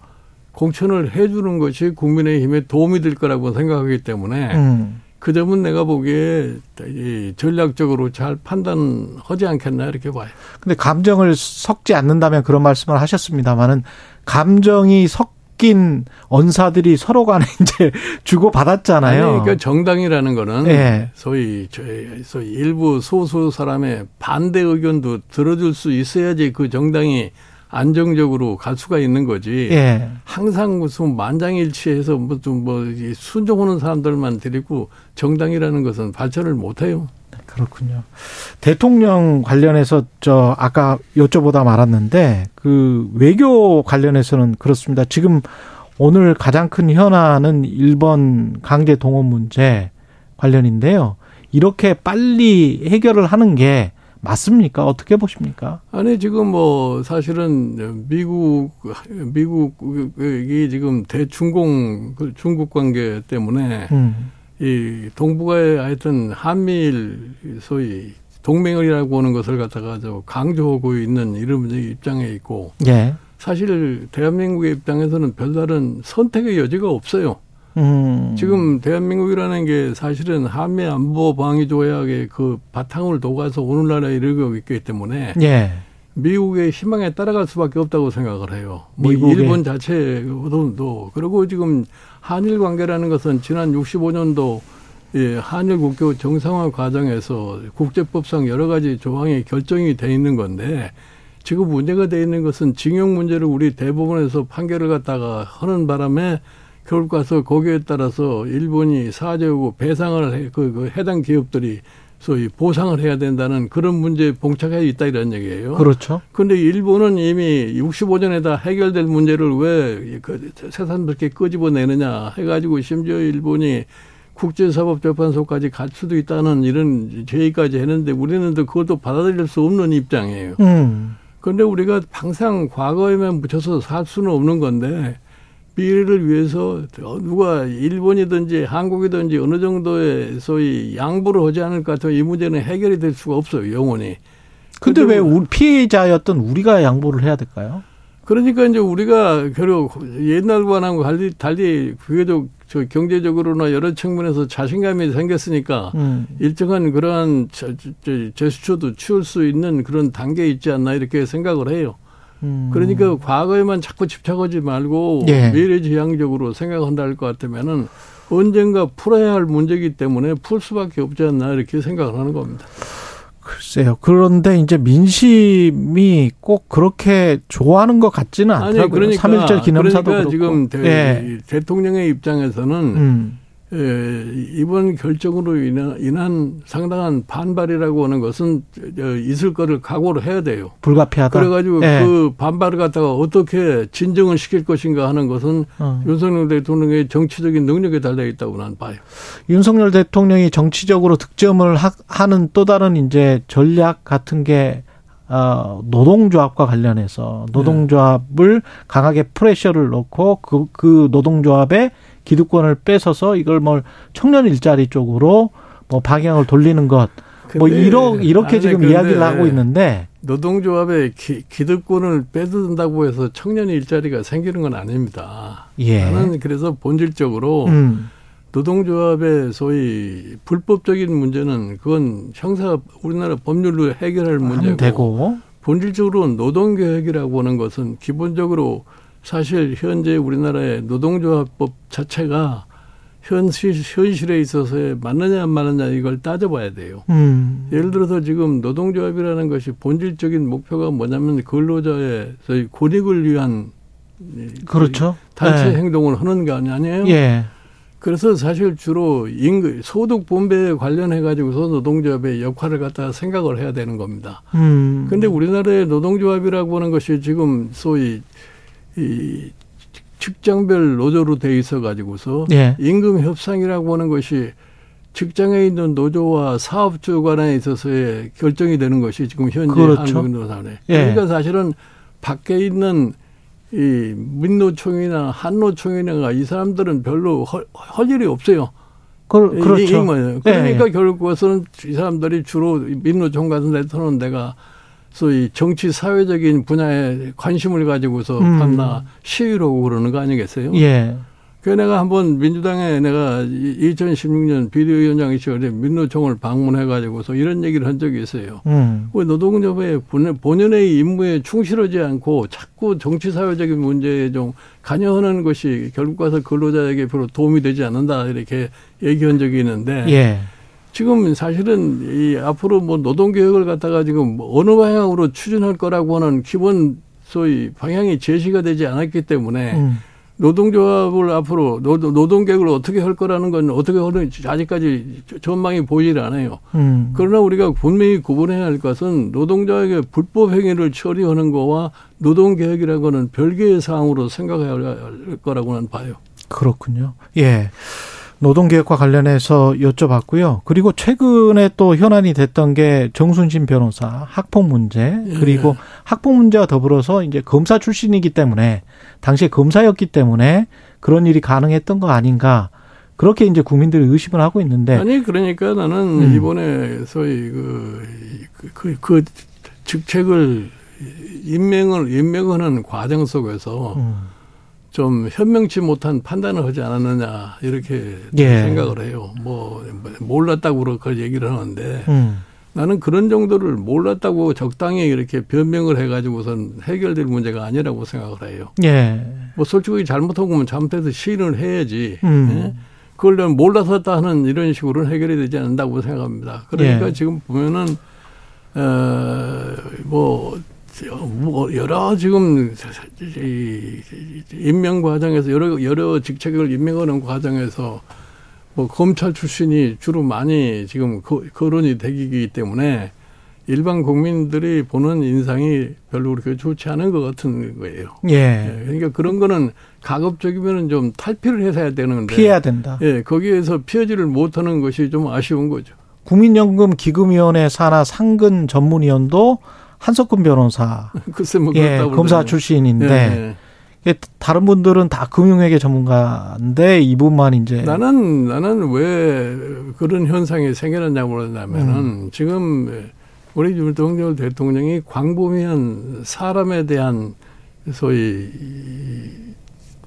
공천을 해주는 것이 국민의힘에 도움이 될 거라고 생각하기 때문에 음. 그 점은 내가 보기에 이 전략적으로 잘 판단하지 않겠나 이렇게 봐요. 근데 감정을 섞지 않는다면 그런 말씀을 하셨습니다만은 감정이 섞 인 언사들이 서로 간에 이제 주고 받았잖아요. 아니, 그러니까 정당이라는 거는 예. 소위 저 소위 일부 소수 사람의 반대 의견도 들어줄 수 있어야지 그 정당이 안정적으로 갈 수가 있는 거지. 예. 항상 무슨 만장일치해서 뭐좀뭐 순종하는 사람들만 데리고 정당이라는 것은 발전을 못 해요. 그렇군요. 대통령 관련해서 저 아까 여쭤보다 말았는데 그 외교 관련해서는 그렇습니다. 지금 오늘 가장 큰 현안은 일본 강제 동원 문제 관련인데요. 이렇게 빨리 해결을 하는 게 맞습니까? 어떻게 보십니까? 아니 지금 뭐 사실은 미국 미국이 지금 대중공 그 중국 관계 때문에 음. 이 동북아의 하여튼 한미일 소위 동맹이라고 하는 것을 갖다가 저 강조하고 있는 이런 입장에 있고 예. 사실 대한민국의 입장에서는 별다른 선택의 여지가 없어요. 음. 지금 대한민국이라는 게 사실은 한미 안보 방위 조약의 그 바탕을 둬가서 오늘날에 이르고 있기 때문에 예. 미국의 희망에 따라갈 수밖에 없다고 생각을 해요. 뭐 미국의. 일본 자체도 그리고 지금 한일 관계라는 것은 지난 65년도 예, 한일 국교 정상화 과정에서 국제법상 여러 가지 조항이 결정이 돼 있는 건데 지금 문제가 돼 있는 것은 징용 문제를 우리 대법원에서 판결을 갖다가 하는 바람에 결국 가서 거기에 따라서 일본이 사죄하고 배상을 해, 그, 그 해당 기업들이 소위 보상을 해야 된다는 그런 문제에 봉착해 있다 이런 얘기예요. 그렇죠. 그런데 일본은 이미 65년에 다 해결될 문제를 왜그 새삼스럽게 끄집어내느냐 해가지고 심지어 일본이 국제사법재판소까지 갈 수도 있다는 이런 제의까지 했는데 우리는 또 그것도 받아들일 수 없는 입장이에요. 음. 그런데 우리가 항상 과거에만 묻혀서 살 수는 없는 건데 미래를 위해서 누가 일본이든지 한국이든지 어느 정도의 소위 양보를 하지 않을 것 같으면 이 문제는 해결이 될 수가 없어요, 영원히. 근데 왜 피해자였던 우리가 양보를 해야 될까요? 그러니까 이제 우리가 결국 옛날과는 달리, 달리 비교적 저 경제적으로나 여러 측면에서 자신감이 생겼으니까 음. 일정한 그러한 제스처도 치울 수 있는 그런 단계에 있지 않나 이렇게 생각을 해요. 음. 그러니까 과거에만 자꾸 집착하지 말고 예. 미래지향적으로 생각한다 할 것 같으면은 언젠가 풀어야 할 문제이기 때문에 풀 수밖에 없지 않나 이렇게 생각을 하는 겁니다. 글쎄요. 그런데 이제 민심이 꼭 그렇게 좋아하는 것 같지는 않더라고요. 아니, 그러니까, 3.1절 기념사도 그러니까. 지금 대, 예. 대통령의 입장에서는 음. 예, 이번 결정으로 인한, 인한 상당한 반발이라고 하는 것은 있을 거를 각오를 해야 돼요. 불가피하다. 그래가지고 예. 그 반발을 갖다가 어떻게 진정을 시킬 것인가 하는 것은 어. 윤석열 대통령의 정치적인 능력에 달려 있다고 난 봐요. 윤석열 대통령이 정치적으로 득점을 하, 는또 다른 이제 전략 같은 게 어, 노동조합과 관련해서 노동조합을 네. 강하게 프레셔를 넣고 그, 그 노동조합에 기득권을 뺏어서 이걸 뭘 청년 일자리 쪽으로 뭐 방향을 돌리는 것. 뭐 이러, 이렇게 지금 이야기를 하고 있는데 노동조합의 기, 기득권을 빼든다고 해서 청년 일자리가 생기는 건 아닙니다. 예. 나는 그래서 본질적으로 음. 노동조합의 소위 불법적인 문제는 그건 형사 우리나라 법률로 해결할 문제고 되고. 본질적으로 노동개혁이라고 하는 것은 기본적으로 사실 현재 우리나라의 노동조합법 자체가 현실, 현실에 있어서 맞느냐 안 맞느냐 이걸 따져봐야 돼요. 음. 예를 들어서 지금 노동조합이라는 것이 본질적인 목표가 뭐냐면 근로자의 저희 권익을 위한 그렇죠. 단체 네. 행동을 하는 게 아니에요. 예. 그래서 사실 주로 임금 소득 분배에 관련해 가지고서 노동조합의 역할을 갖다 생각을 해야 되는 겁니다. 음. 근데 우리나라의 노동조합이라고 하는 것이 지금 소위 이 직장별 노조로 돼 있어 가지고서 예. 임금 협상이라고 하는 것이 직장에 있는 노조와 사업주 간에 있어서의 결정이 되는 것이 지금 현재 그렇죠. 한국 노사회. 예. 그러니까 사실은 밖에 있는 이 민노총이나 한노총이나 이 사람들은 별로 할, 할 일이 없어요. 그, 그렇죠. 그러니까 예. 결국은 이 사람들이 주로 민노총 같은 데 터는 데가 소위 정치 사회적인 분야에 관심을 가지고서 음. 판나 시위로 오고 그러는 거 아니겠어요? 예. 그 내가 한번 민주당에 내가 2016년 비대위원장이 시절에 민노총을 방문해 가지고서 이런 얘기를 한 적이 있어요. 음. 왜 노동조합의 본연의 임무에 충실하지 않고 자꾸 정치 사회적인 문제에 좀 관여하는 것이 결국 가서 근로자에게 별로 도움이 되지 않는다 이렇게 얘기한 적이 있는데 예. 지금 사실은 이 앞으로 뭐 노동개혁을 갖다가 지금 어느 방향으로 추진할 거라고 하는 기본 소위 방향이 제시가 되지 않았기 때문에 음. 노동조합을 앞으로 노동, 계획을 어떻게 할 거라는 건 어떻게 하는 아직까지 전망이 보이질 않아요. 음. 그러나 우리가 분명히 구분해야 할 것은 노동자에게 불법 행위를 처리하는 거와 노동 계획이라는 거는 별개의 사항으로 생각해야 할 거라고는 봐요. 그렇군요. 예. 노동개혁과 관련해서 여쭤봤고요. 그리고 최근에 또 현안이 됐던 게 정순신 변호사 학폭 문제 그리고 예. 학폭 문제와 더불어서 이제 검사 출신이기 때문에 당시에 검사였기 때문에 그런 일이 가능했던 거 아닌가 그렇게 이제 국민들이 의심을 하고 있는데 아니 그러니까 나는 음. 이번에 소위 그, 그, 그 직책을 임명을 임명하는 과정 속에서 음. 좀 현명치 못한 판단을 하지 않았느냐 이렇게 예. 생각을 해요. 뭐 몰랐다고 그렇게 얘기를 하는데 음. 나는 그런 정도를 몰랐다고 적당히 이렇게 변명을 해가지고선 해결될 문제가 아니라고 생각을 해요. 예. 뭐 솔직히 잘못한 거면 잘못해서 시인을 해야지. 음. 예? 그걸 몰라서다 하는 이런 식으로는 해결이 되지 않는다고 생각합니다. 그러니까 예. 지금 보면은 어뭐 뭐 여러 지금 임명 과정에서 여러 여러 직책을 임명하는 과정에서 뭐 검찰 출신이 주로 많이 지금 거론이 되기 때문에 일반 국민들이 보는 인상이 별로 그렇게 좋지 않은 것 같은 거예요. 예. 예. 그러니까 그런 거는 가급적이면 좀 탈피를 해서 해야 되는데 피해야 된다. 예, 거기에서 피하지를 못하는 것이 좀 아쉬운 거죠. 국민연금 기금위원회 산하 상근 전문위원도 한석근 변호사. 글쎄 뭐 예, 검사 출신인데 네, 네. 다른 분들은 다 금융회계 전문가인데 이분만 이제 나는 나는 왜 그런 현상이 생겨났냐고 그러냐면은 음. 지금 우리 윤석열 대통령이 광범위한 사람에 대한 소위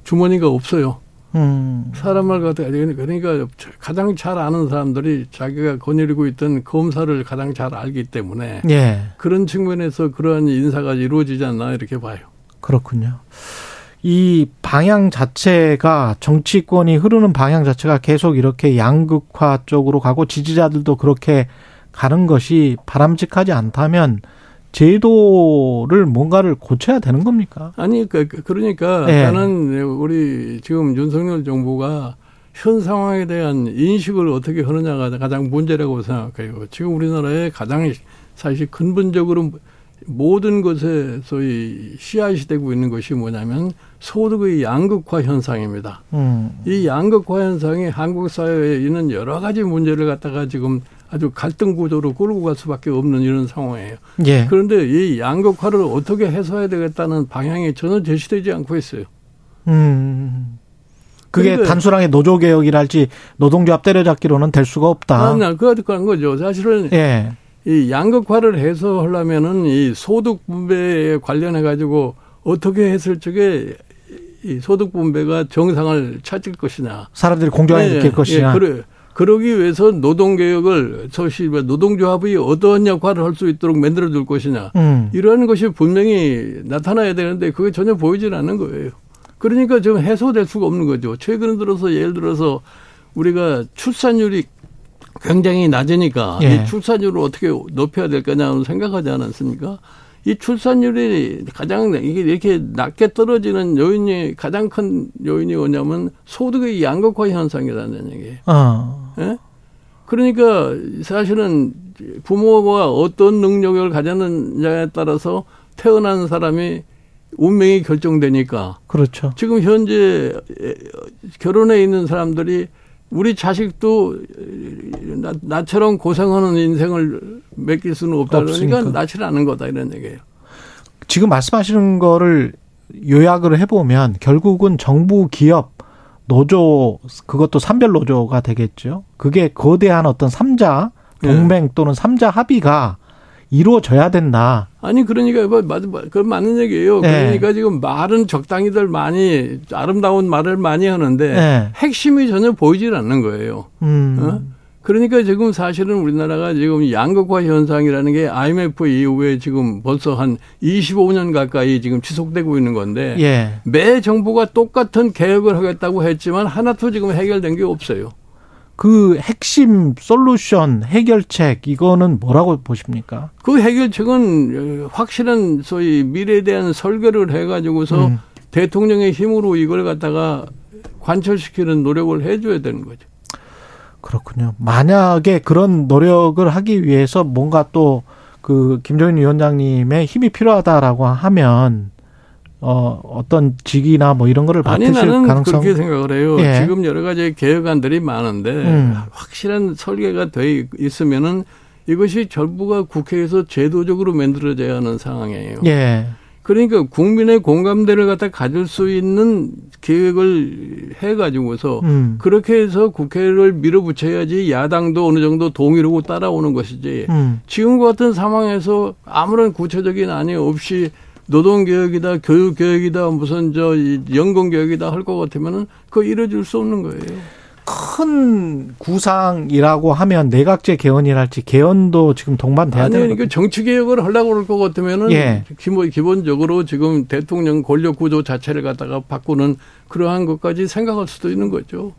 주머니가 없어요. 음. 사람을 갖다 그러니까 가장 잘 아는 사람들이 자기가 거느리고 있던 검사를 가장 잘 알기 때문에 예. 그런 측면에서 그러한 인사가 이루어지지 않나 이렇게 봐요. 그렇군요. 이 방향 자체가 정치권이 흐르는 방향 자체가 계속 이렇게 양극화 쪽으로 가고 지지자들도 그렇게 가는 것이 바람직하지 않다면 제도를 뭔가를 고쳐야 되는 겁니까? 아니, 그, 그 그러니까 네. 나는 우리 지금 윤석열 정부가 현 상황에 대한 인식을 어떻게 하느냐가 가장 문제라고 생각해요. 지금 우리나라의 가장 사실 근본적으로 모든 것에 소위 씨앗이 되고 있는 것이 뭐냐면 소득의 양극화 현상입니다. 음. 이 양극화 현상이 한국 사회에 있는 여러 가지 문제를 갖다가 지금 아주 갈등 구조로 끌고 갈 수밖에 없는 이런 상황이에요. 예. 그런데 이 양극화를 어떻게 해소해야 되겠다는 방향이 전혀 제시되지 않고 있어요. 음. 그게 그러니까 단순하게 노조 개혁이랄지 노동조합 때려잡기로는 될 수가 없다. 아니, 그거 그런 거죠. 사실은 예. 이 양극화를 해소하려면은 이 소득 분배에 관련해 가지고 어떻게 했을 적에 이 소득 분배가 정상을 찾을 것이냐. 사람들이 공정하게 예, 느낄 것이냐. 예, 그래. 그러기 위해서 노동개혁을 소시 노동조합이 어떠한 역할을 할 수 있도록 만들어 줄 것이냐. 음. 이러한 것이 분명히 나타나야 되는데 그게 전혀 보이질 않는 거예요. 그러니까 지금 해소될 수가 없는 거죠. 최근 들어서 예를 들어서 우리가 출산율이 굉장히 낮으니까 예. 이 출산율을 어떻게 높여야 될 거냐는 생각하지 않았습니까? 이 출산율이 가장 이게 이렇게 낮게 떨어지는 요인이 가장 큰 요인이 뭐냐면 소득의 양극화 현상이라는 얘기예요. 어. 예? 그러니까 사실은 부모가 어떤 능력을 가졌느냐에 따라서 태어난 사람이 운명이 결정되니까. 그렇죠. 지금 현재 결혼해 있는 사람들이 우리 자식도 나, 나처럼 고생하는 인생을 맡길 수는 없다 그러니까 낳지 않은 거다 이런 얘기예요. 지금 말씀하시는 거를 요약을 해보면 결국은 정부 기업 노조 그것도 산별 노조가 되겠죠. 그게 거대한 어떤 삼자 동맹 네. 또는 삼자 합의가 이루어져야 된다. 아니 그러니까 뭐맞 그건 맞는 얘기예요. 네. 그러니까 지금 말은 적당히들 많이 아름다운 말을 많이 하는데 네. 핵심이 전혀 보이질 않는 거예요. 음. 어? 그러니까 지금 사실은 우리나라가 지금 양극화 현상이라는 게 IMF 이후에 지금 벌써 한 25년 가까이 지금 지속되고 있는 건데 예. 매 정부가 똑같은 개혁을 하겠다고 했지만 하나도 지금 해결된 게 없어요. 그 핵심 솔루션 해결책 이거는 뭐라고 보십니까? 그 해결책은 확실한 소위 미래에 대한 설계를 해가지고서 음. 대통령의 힘으로 이걸 갖다가 관철시키는 노력을 해줘야 되는 거죠. 그렇군요. 만약에 그런 노력을 하기 위해서 뭔가 또 그 김정인 위원장님의 힘이 필요하다라고 하면 어 어떤 직이나 뭐 이런 거를 아니 맡으실 나는 가능성 그렇게 생각을 해요. 예. 지금 여러 가지 개혁안들이 많은데 음. 확실한 설계가 돼 있으면은 이것이 전부가 국회에서 제도적으로 만들어져야 하는 상황이에요. 예. 그러니까 국민의 공감대를 갖다 가질 수 있는 계획을 해가지고서 음. 그렇게 해서 국회를 밀어붙여야지 야당도 어느 정도 동의하고 따라오는 것이지. 음. 지금과 같은 상황에서 아무런 구체적인 안이 없이 노동개혁이다, 교육개혁이다, 무슨 저 연금개혁이다 할 것 같으면은 그거 이뤄질 수 없는 거예요. 큰 구상이라고 하면 내각제 개헌이랄지 개헌도 지금 동반돼야 아니, 되는 그러니까 정치 개혁을 하려고 그럴 것 같으면은 예. 기본, 기본적으로 지금 대통령 권력 구조 자체를 갖다가 바꾸는 그러한 것까지 생각할 수도 있는 거죠.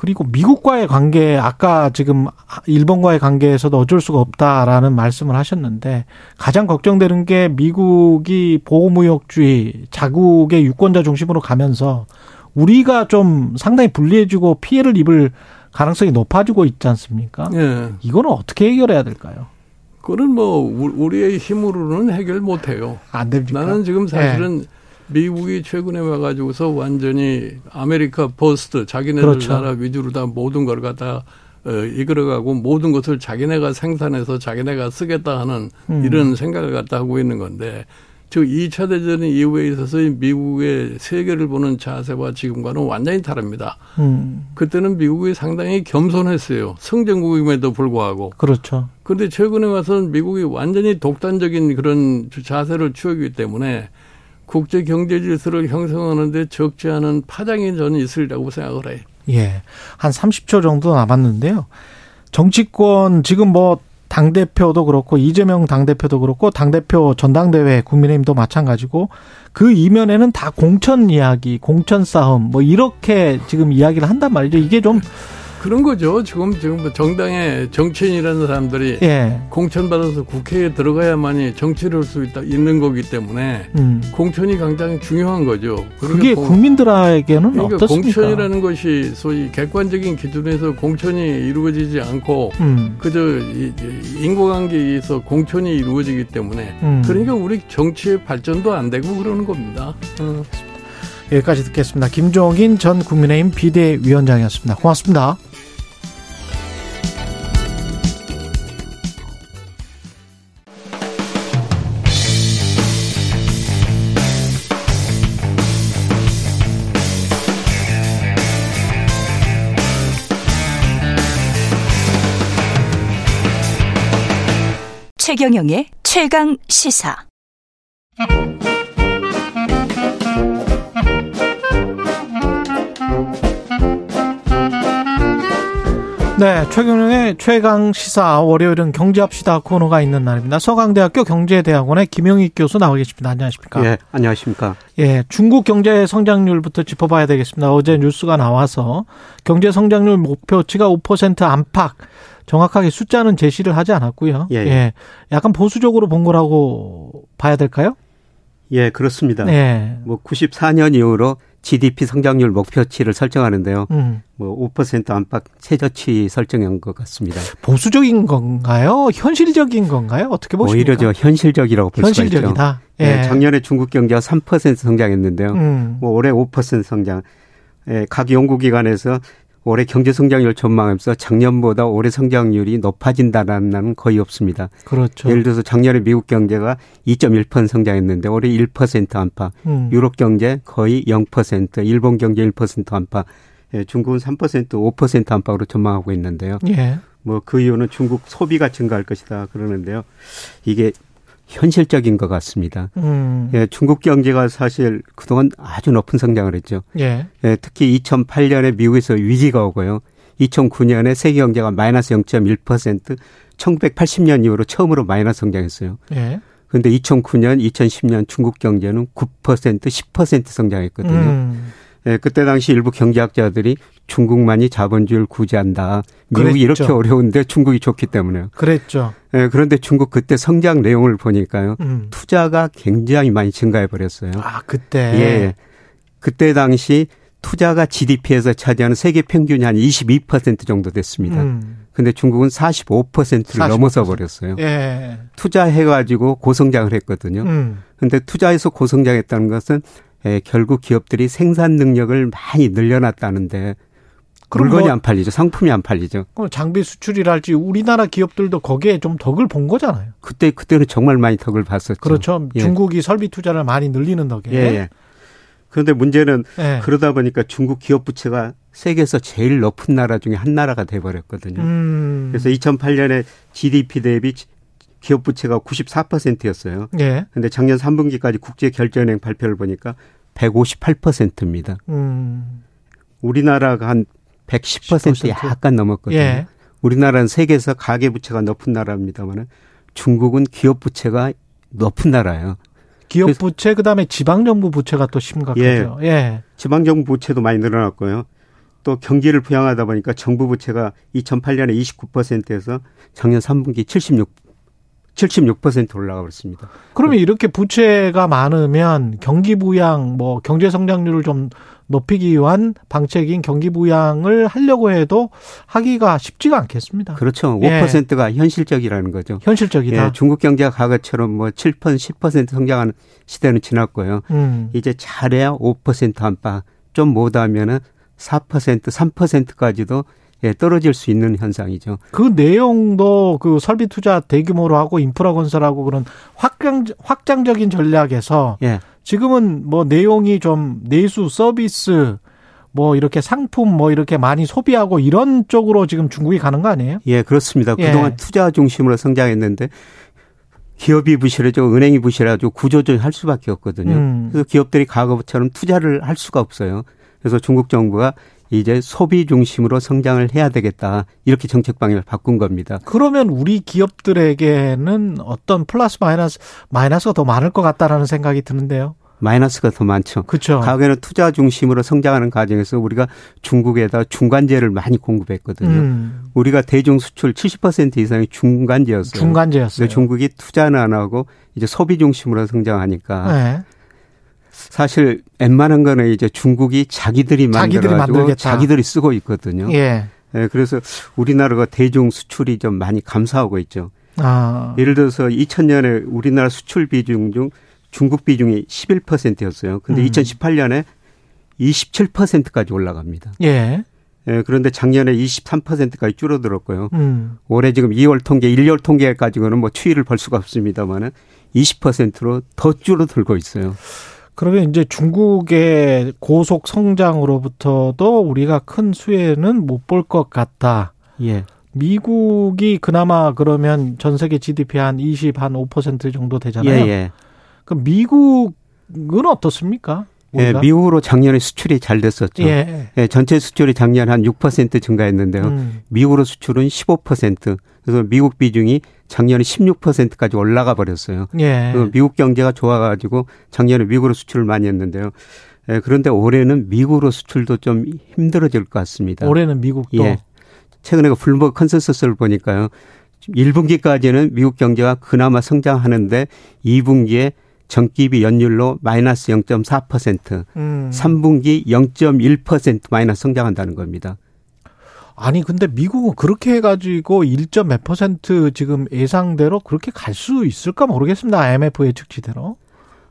그리고 미국과의 관계 아까 지금 일본과의 관계에서도 어쩔 수가 없다라는 말씀을 하셨는데 가장 걱정되는 게 미국이 보호무역주의 자국의 유권자 중심으로 가면서 우리가 좀 상당히 불리해지고 피해를 입을 가능성이 높아지고 있지 않습니까? 예. 이거는 어떻게 해결해야 될까요? 그거는 뭐 우- 우리의 힘으로는 해결 못 해요. 안 됩니까? 나는 지금 사실은 미국이 최근에 와가지고서 완전히 America First 자기네들 그렇죠. 나라 위주로 다 모든 걸 갖다 어, 이끌어가고 모든 것을 자기네가 생산해서 자기네가 쓰겠다 하는 음. 이런 생각을 갖다 하고 있는 건데 즉 2차 대전 이후에 있어서의 미국의 세계를 보는 자세와 지금과는 완전히 다릅니다. 음, 그때는 미국이 상당히 겸손했어요. 성장국임에도 불구하고. 그렇죠. 그런데 최근에 와서는 미국이 완전히 독단적인 그런 자세를 취하기 때문에 국제 경제 질서를 형성하는데 적지 않은 파장이 저는 있으리라고 생각을 해요. 예. 한 30초 정도 남았는데요. 정치권 지금 뭐 당대표도 그렇고 이재명 당대표도 그렇고 당대표 전당대회 국민의힘도 마찬가지고 그 이면에는 다 공천 이야기, 공천 싸움 뭐 이렇게 지금 이야기를 한단 말이죠. 이게 좀 그런 거죠. 지금 지금 뭐 정당의 정치인이라는 사람들이 예. 공천 받아서 국회에 들어가야만이 정치를 할 수 있다 있는 거기 때문에 음. 공천이 굉장히 중요한 거죠. 그게 공- 국민들에게는 그러니까 어떻습니까? 공천이라는 것이 소위 객관적인 기준에서 공천이 이루어지지 않고 음. 그저 인과관계에 의해서 공천이 이루어지기 때문에 음. 그러니까 우리 정치의 발전도 안 되고 그러는 겁니다. 어. 여기까지 듣겠습니다. 김종인 전 국민의힘 비대위원장이었습니다. 고맙습니다. 최경영의 최강 시사. 네, 최경영의 최강 시사 월요일은 경제합시다 코너가 있는 날입니다. 서강대학교 경제대학원의 김영익 교수 나와 계십니다. 안녕하십니까? 예, 안녕하십니까. 예, 중국 경제 성장률부터 짚어봐야 되겠습니다. 어제 뉴스가 나와서 경제 성장률 목표치가 5% 안팎. 정확하게 숫자는 제시를 하지 않았고요. 예, 예. 약간 보수적으로 본 거라고 봐야 될까요? 예, 그렇습니다. 네. 뭐 94년 이후로 GDP 성장률 목표치를 설정하는데요. 음. 뭐5% 안팎 최저치 설정한 것 같습니다. 보수적인 건가요? 현실적인 건가요? 어떻게 보십니까? 오히려 저 현실적이라고 볼 수가 있죠. 현실적이다. 예, 작년에 중국 경제가 3% 성장했는데요. 음. 뭐 올해 5% 성장. 예, 각 연구기관에서 올해 경제 성장률 전망하면서 작년보다 올해 성장률이 높아진다라는 거의 없습니다. 그렇죠. 예를 들어서 작년에 미국 경제가 2.1% 성장했는데 올해 1% 안팎, 음. 유럽 경제 거의 0%, 일본 경제 1% 안팎, 예, 중국은 3% 5% 안팎으로 전망하고 있는데요. 예. 뭐그 이유는 중국 소비가 증가할 것이다 그러는데요. 이게 현실적인 것 같습니다. 음. 예, 중국 경제가 사실 그동안 아주 높은 성장을 했죠. 예. 예, 특히 2008년에 미국에서 위기가 오고요. 2009년에 세계 경제가 마이너스 0.1%, 1980년 이후로 처음으로 마이너스 성장했어요. 예. 그런데 2009년, 2010년 중국 경제는 9%, 10% 성장했거든요. 음. 예, 그때 당시 일부 경제학자들이 중국만이 자본주의를 구제한다. 미국이 그랬죠. 이렇게 어려운데 중국이 좋기 때문에요. 그랬죠. 예, 그런데 중국 그때 성장 내용을 보니까요. 음. 투자가 굉장히 많이 증가해 버렸어요. 아, 그때. 예. 그때 당시 투자가 GDP에서 차지하는 세계 평균이 한 22% 정도 됐습니다. 음. 근데 중국은 45%를 45%. 넘어서 버렸어요. 예. 투자해 가지고 고성장을 했거든요. 음. 근데 투자해서 고성장했다는 것은 에, 결국 기업들이 생산 능력을 많이 늘려놨다는데 물건이 뭐- 안 팔리죠. 상품이 안 팔리죠. 그럼 장비 수출이랄지 우리나라 기업들도 거기에 좀 덕을 본 거잖아요. 그때 그때는 정말 많이 덕을 봤었죠. 그렇죠. 예. 중국이 설비 투자를 많이 늘리는 덕에. 예, 예. 그런데 문제는 예. 그러다 보니까 중국 기업 부채가 세계에서 제일 높은 나라 중에 한 나라가 돼 버렸거든요. 음. 그래서 2008년에 GDP 대비 기업 부채가 94%였어요. 예. 근데 작년 3분기까지 국제 결제은행 발표를 보니까 158%입니다. 음. 우리나라가 한 110% 10%? 약간 넘었거든요. 예. 우리나라는 세계에서 가계 부채가 높은 나라입니다만 중국은 기업 부채가 높은 나라예요. 기업 부채 그다음에 지방 정부 부채가 또 심각하죠. 예. 지방 정부 부채도 많이 늘어났고요. 또 경기를 부양하다 보니까 정부 부채가 2008년에 29%에서 작년 3분기 76 76% 올라가 버렸습니다. 그러면 이렇게 부채가 많으면 경기 부양 뭐 경제 성장률을 좀 높이기 위한 방책인 경기 부양을 하려고 해도 하기가 쉽지가 않겠습니다. 그렇죠. 예. 5%가 현실적이라는 거죠. 현실적이다. 예, 중국 경제가 과거처럼 뭐 7%, 10% 성장하는 시대는 지났고요. 음. 이제 잘해야 5% 안팎, 좀 못하면은 4%, 3%까지도 예, 떨어질 수 있는 현상이죠. 그 내용도 그 설비 투자 대규모로 하고 인프라 건설하고 그런 확장 확장적인 전략에서 예. 지금은 뭐 내용이 좀 내수 서비스 뭐 이렇게 상품 뭐 이렇게 많이 소비하고 이런 쪽으로 지금 중국이 가는 거 아니에요? 예, 그렇습니다. 예. 그동안 투자 중심으로 성장했는데 기업이 부실해지고 은행이 부실해가지고 구조조정을 할 수밖에 없거든요. 음. 그래서 기업들이 과거처럼 투자를 할 수가 없어요. 그래서 중국 정부가 이제 소비 중심으로 성장을 해야 되겠다. 이렇게 정책 방향을 바꾼 겁니다. 그러면 우리 기업들에게는 어떤 플러스 마이너스 마이너스가 더 많을 것 같다라는 생각이 드는데요. 마이너스가 더 많죠. 그렇죠. 과거에는 투자 중심으로 성장하는 과정에서 우리가 중국에다 중간재를 많이 공급했거든요. 음, 우리가 대중 수출 70% 이상이 중간재였어요. 중간재였어요. 중국이 투자는 안 하고 이제 소비 중심으로 성장하니까 네. 사실 웬만한 거는 이제 중국이 자기들이 만들어가지고. 자기들이 쓰고 있거든요. 예. 예, 그래서 우리나라가 대중 수출이 좀 많이 감소하고 있죠. 아. 예를 들어서 2000년에 우리나라 수출 비중 중 중국 비중이 11%였어요. 근데 음. 2018년에 27%까지 올라갑니다. 예. 예, 그런데 작년에 23%까지 줄어들었고요. 음. 올해 지금 2월 통계, 1월 통계 가지고는 뭐 추이를 볼 수가 없습니다만은 20%로 더 줄어들고 있어요. 그러면 이제 중국의 고속 성장으로부터도 우리가 큰 수혜는 못 볼 것 같다. 예. 미국이 그나마 그러면 전 세계 GDP 한 20, 한 5% 정도 되잖아요. 예, 예. 그럼 미국은 어떻습니까? 예? 미국으로 작년에 수출이 잘 됐었죠. 예. 예, 전체 수출이 작년 한 6% 증가했는데요. 음. 미국으로 수출은 15%. 그래서 미국 비중이 작년에 16%까지 올라가 버렸어요. 예. 그 미국 경제가 좋아가지고 작년에 미국으로 수출을 많이 했는데요. 예, 그런데 올해는 미국으로 수출도 좀 힘들어질 것 같습니다. 올해는 미국도 예. 최근에 그 블룸버그 컨센서스를 보니까요. 1분기까지는 미국 경제가 그나마 성장하는데 2분기에 전기비 연율로 마이너스 0.4%, 음. 3분기 0.1% 마이너스 성장한다는 겁니다. 아니 근데 미국은 그렇게 해가지고 1점 몇 퍼센트 지금 예상대로 그렇게 갈 수 있을까 모르겠습니다. IMF 예측치대로.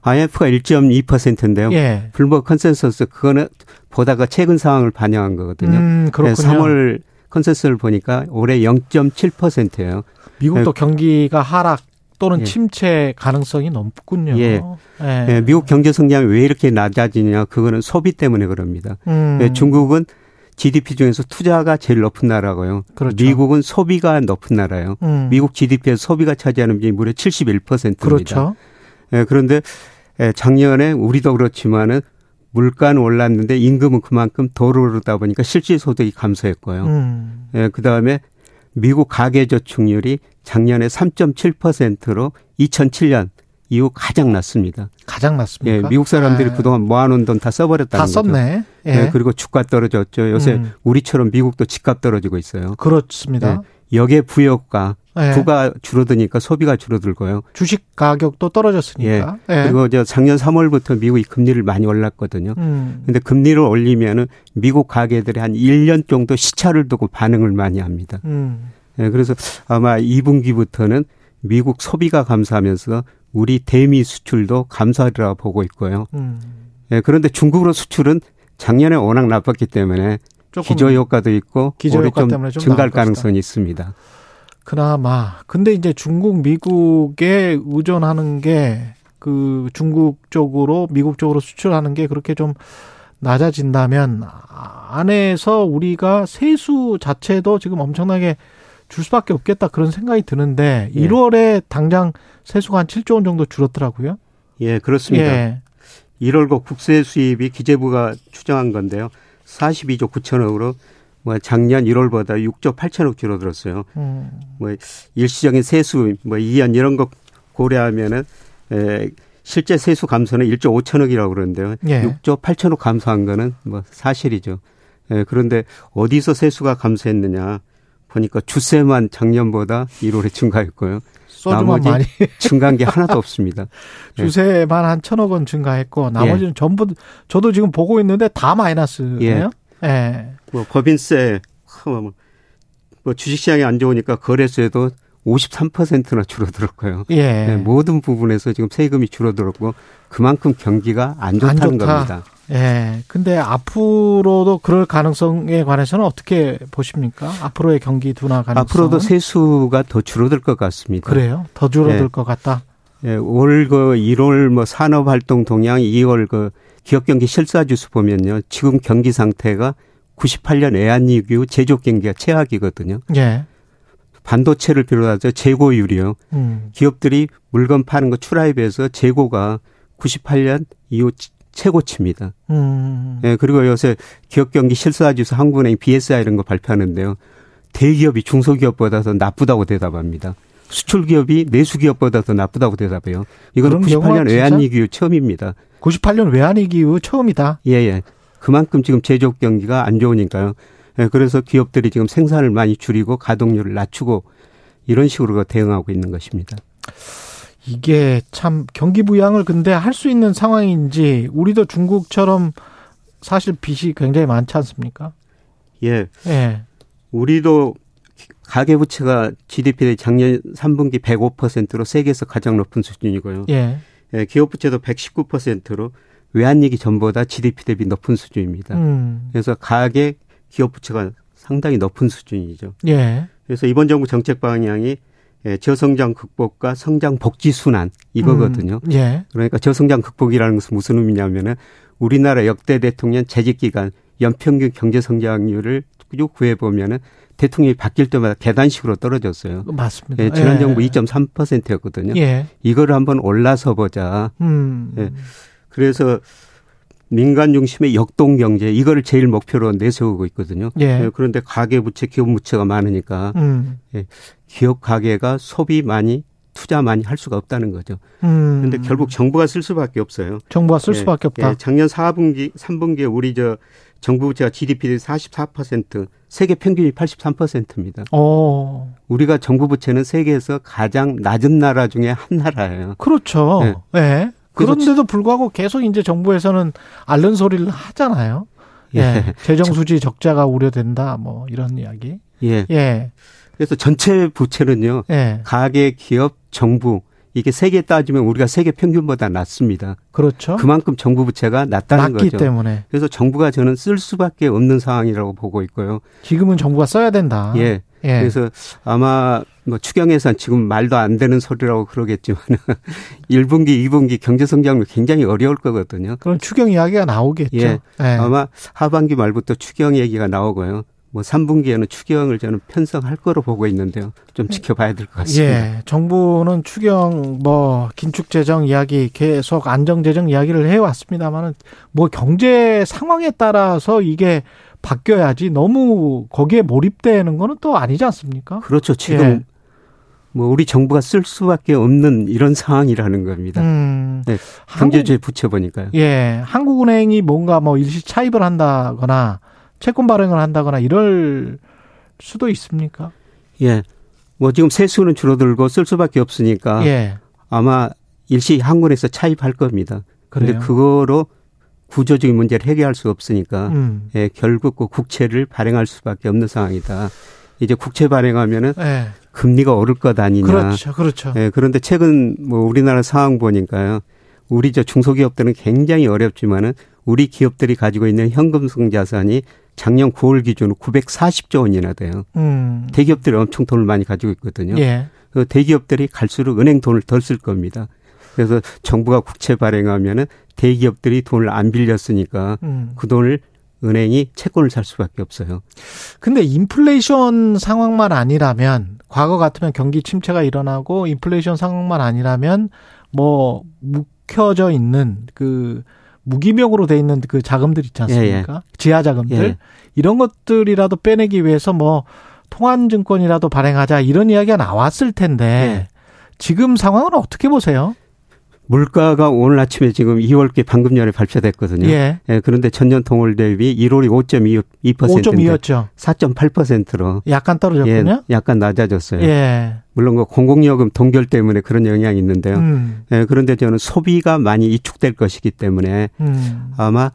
IMF가 1.2%인데요. 예. 블룸버그 컨센서스 그거는 보다가 최근 상황을 반영한 거거든요. 음, 그렇군요. 3월 컨센서스를 보니까 올해 0.7%예요. 미국도 경기가 하락 또는 예. 침체 가능성이 높군요. 예. 예. 예, 미국 경제 성장이 왜 이렇게 낮아지냐? 그거는 소비 때문에 그럽니다. 음. 예, 중국은 GDP 중에서 투자가 제일 높은 나라고요. 그렇죠. 미국은 소비가 높은 나라예요. 음. 미국 GDP에서 소비가 차지하는 비중이 무려 71%입니다. 그렇죠. 예, 그런데 예, 작년에 우리도 그렇지만은 물가는 올랐는데 임금은 그만큼 더 오르다 보니까 실질 소득이 감소했고요. 음. 예, 그다음에 미국 가계 저축률이 작년에 3.7%로 2007년 이후 가장 낮습니다. 가장 예, 낮습니까? 미국 사람들이 예. 그동안 모아놓은 돈 다 써버렸다는 다 거죠. 썼네. 예. 예, 그리고 주가 떨어졌죠. 요새 음. 우리처럼 미국도 집값 떨어지고 있어요. 그렇습니다. 역의 부여가 예. 부가 줄어드니까 소비가 줄어들고요. 주식 가격도 떨어졌으니까. 예. 그리고 저 작년 3월부터 미국이 금리를 많이 올랐거든요. 음. 근데 금리를 올리면은 미국 가게들이 한 1년 정도 시차를 두고 반응을 많이 합니다. 음. 예, 그래서 아마 2분기부터는 미국 소비가 감소하면서 우리 대미 수출도 감소하리라 보고 있고요. 음. 예, 그런데 중국으로 수출은 작년에 워낙 나빴기 때문에 기저 효과도 있고 기저 올해 효과 좀 때문에 좀 증가할. 가능성이 있습니다. 그나마 근데 이제 중국 미국에 의존하는 게 그 중국 쪽으로 미국 쪽으로 수출하는 게 그렇게 좀 낮아진다면 아, 안에서 우리가 세수 자체도 지금 엄청나게 줄 수밖에 없겠다 그런 생각이 드는데 예. 1월에 당장 세수가 한 7조 원 정도 줄었더라고요. 예, 그렇습니다. 예. 1월고 국세 수입이 기재부가 추정한 건데요. 42조 9천억으로 뭐 작년 1월보다 6조 8천억 줄어들었어요. 음. 뭐 일시적인 세수 뭐 이연 이런 거 고려하면은 에, 실제 세수 감소는 1조 5천억이라고 그러는데요. 예. 6조 8천억 감소한 거는 뭐 사실이죠. 예, 그런데 어디서 세수가 감소했느냐 보니까 주세만 작년보다 1월에 증가했고요. 소주만 나머지 많이 증가한 게 하나도 없습니다. 예. 주세만 한 천억 원 증가했고 나머지는 전부 저도 지금 보고 있는데 다 마이너스네요. 예. 뭐 법인세 뭐, 뭐 주식시장이 안 좋으니까 거래세도 53%나 줄어들었고요. 예. 네, 모든 부분에서 지금 세금이 줄어들었고 그만큼 경기가 안 좋다는 안 좋다. 겁니다. 예. 근데 앞으로도 그럴 가능성에 관해서는 어떻게 보십니까? 앞으로의 경기 둔화 가능성. 앞으로도 세수가 더 줄어들 것 같습니다. 그래요? 더 줄어들 네. 것 같다. 예, 올그 1월 뭐 산업 활동 동향, 2월 그 기업 경기 실사 지수 보면요. 지금 경기 상태가 98년 외환위기 후 제조 경기가 최악이거든요. 예. 반도체를 비롯해서 재고율이요. 음. 기업들이 물건 파는 거 출하에 비해서 재고가 98년 이후 치- 최고치입니다. 음. 예, 그리고 요새 기업 경기 실사 지수 한국은행 BSI 이런 거 발표하는데요. 대기업이 중소기업보다 더 나쁘다고 대답합니다. 수출 기업이 내수 기업보다 더 나쁘다고 대답해요. 이거는 그런 경우가 98년 진짜? 외환위기 후 처음입니다. 98년 외환위기 이후 처음이다. 예, 예. 그만큼 지금 제조 경기가 안 좋으니까요. 예, 그래서 기업들이 지금 생산을 많이 줄이고 가동률을 낮추고 이런 식으로 대응하고 있는 것입니다. 이게 참 경기 부양을 근데 할 수 있는 상황인지 우리도 중국처럼 사실 빚이 굉장히 많지 않습니까? 예. 예. 우리도 가계 부채가 GDP 대 작년 3분기 105%로 세계에서 가장 높은 수준이고요. 예. 예, 기업 부채도 119%로 외환위기 전보다 GDP 대비 높은 수준입니다. 음. 그래서 가계 기업 부채가 상당히 높은 수준이죠. 예. 그래서 이번 정부 정책 방향이 예, 저성장 극복과 성장 복지 순환 이거거든요. 음. 예. 그러니까 저성장 극복이라는 것은 무슨 의미냐면은 우리나라 역대 대통령 재직 기간 연평균 경제 성장률을 쭉 구해 보면은 대통령이 바뀔 때마다 계단식으로 떨어졌어요. 맞습니다. 예, 지난 예. 정부 2.3%였거든요. 예. 이거를 한번 올라서 보자. 음. 예. 그래서 민간 중심의 역동 경제 이거를 제일 목표로 내세우고 있거든요. 예. 그런데 가계 부채, 기업 부채가 많으니까 음. 기업 가계가 소비 많이 투자 많이 할 수가 없다는 거죠. 음. 그런데 결국 정부가 쓸 수밖에 없어요. 정부가 쓸 예, 수밖에 없다. 예, 작년 4분기, 3분기에 우리 저 정부 부채가 GDP 대비 44%, 세계 평균이 83%입니다. 어. 우리가 정부 부채는 세계에서 가장 낮은 나라 중에 한 나라예요. 그렇죠. 예. 그런데도 불구하고 계속 이제 정부에서는 앓는 소리를 하잖아요. 예. 예. 재정 수지 적자가 우려된다. 뭐 이런 이야기. 예. 예. 그래서 전체 부채는요. 예. 가계, 기업, 정부 이게 세계 따지면 우리가 세계 평균보다 낮습니다. 그렇죠. 그만큼 정부 부채가 낮다는 낮기 거죠. 때문에 그래서 정부가 저는 쓸 수밖에 없는 상황이라고 보고 있고요. 지금은 정부가 써야 된다. 예. 예. 그래서 아마 뭐 추경에선 지금 말도 안 되는 소리라고 그러겠지만 1분기, 2분기 경제 성장률 굉장히 어려울 거거든요. 그런 추경 이야기가 나오겠죠. 예. 예. 아마 하반기 말부터 추경 얘기가 나오고요. 뭐 3분기에는 추경을 저는 편성할 거로 보고 있는데요. 좀 지켜봐야 될 것 같습니다. 예, 정부는 추경 뭐 긴축 재정 이야기 계속 안정 재정 이야기를 해 왔습니다만은 뭐 경제 상황에 따라서 이게 바뀌어야지 너무 거기에 몰입되는 거는 또 아니지 않습니까? 그렇죠. 지금 예. 뭐 우리 정부가 쓸 수밖에 없는 이런 상황이라는 겁니다. 음. 네. 한국, 경제주의 부채 보니까요. 예, 한국은행이 뭔가 뭐 일시 차입을 한다거나 채권 발행을 한다거나 이럴 수도 있습니까? 예. 뭐 지금 세수는 줄어들고 쓸 수밖에 없으니까 예. 아마 일시 항공에서 차입할 겁니다. 그런데? 그거로 구조적인 문제를 해결할 수 없으니까 음. 예, 결국 그 국채를 발행할 수밖에 없는 상황이다. 이제 국채 발행하면은 예. 금리가 오를 것 아니냐. 그렇죠. 그렇죠. 예, 그런데 최근 뭐 우리나라 상황 보니까요. 우리 저 중소기업들은 굉장히 어렵지만은 우리 기업들이 가지고 있는 현금성 자산이 작년 9월 기준으로 940조 원이나 돼요. 음. 대기업들이 엄청 돈을 많이 가지고 있거든요. 예. 그 대기업들이 갈수록 은행 돈을 덜 쓸 겁니다. 그래서 정부가 국채 발행하면은 대기업들이 돈을 안 빌렸으니까 음. 그 돈을 은행이 채권을 살 수밖에 없어요. 근데 인플레이션 상황만 아니라면 과거 같으면 경기 침체가 일어나고 인플레이션 상황만 아니라면 뭐 묵혀져 있는 그 무기명으로 돼 있는 그 자금들 있지 않습니까? 지하 자금들 예. 이런 것들이라도 빼내기 위해서 뭐 통한증권이라도 발행하자 이런 이야기가 나왔을 텐데 예. 지금 상황은 어떻게 보세요? 물가가 오늘 아침에 지금 2월께 방금 전에 발표됐거든요. 예. 그런데 전년 동월 대비 1월이 5.2%인데 5.2였죠. 4.8%로 약간 떨어졌군요. 예, 약간 낮아졌어요. 예. 물론 그 공공요금 동결 때문에 그런 영향이 있는데요. 음. 예, 그런데 저는 소비가 많이 위축될 것이기 때문에 음. 아마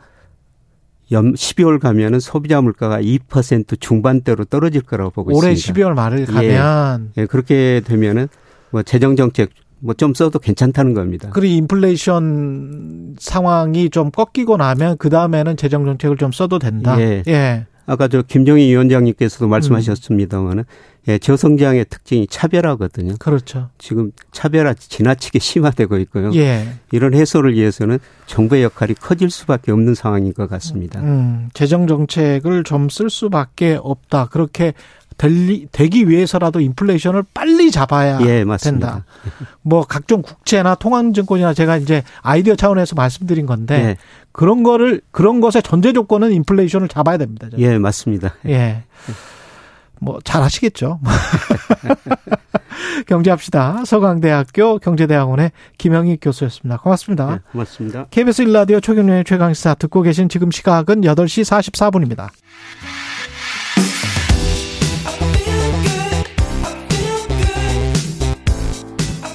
염 12월 가면은 소비자 물가가 2% 중반대로 떨어질 거라고 보고 올해 있습니다. 12월 말을 가면 예, 그렇게 되면은 뭐 재정 정책 뭐 좀 써도 괜찮다는 겁니다. 그리고 인플레이션 상황이 좀 꺾이고 나면 그 다음에는 재정 정책을 좀 써도 된다. 예. 예. 아까 저 김정희 위원장님께서도 말씀하셨습니다만은 예, 저성장의 특징이 차별화거든요. 그렇죠. 지금 차별화 지나치게 심화되고 있고요. 예. 이런 해소를 위해서는 정부의 역할이 커질 수밖에 없는 상황인 것 같습니다. 음, 재정 정책을 좀 쓸 수밖에 없다. 그렇게 될, 되기 위해서라도 인플레이션을 빨리 잡아야 예, 맞습니다. 된다. 뭐 각종 국채나 통화증권이나 제가 이제 아이디어 차원에서 말씀드린 건데 예, 그런 거를 그런 것의 전제 조건은 인플레이션을 잡아야 됩니다. 저는. 예, 맞습니다. 예. 뭐 잘 하시겠죠. 경제합시다. 서강대학교 경제대학원의 김영희 교수였습니다. 고맙습니다. 예, 고맙습니다. KBS 1라디오 최경련의 최강시사 듣고 계신 지금 시각은 8시 44분입니다.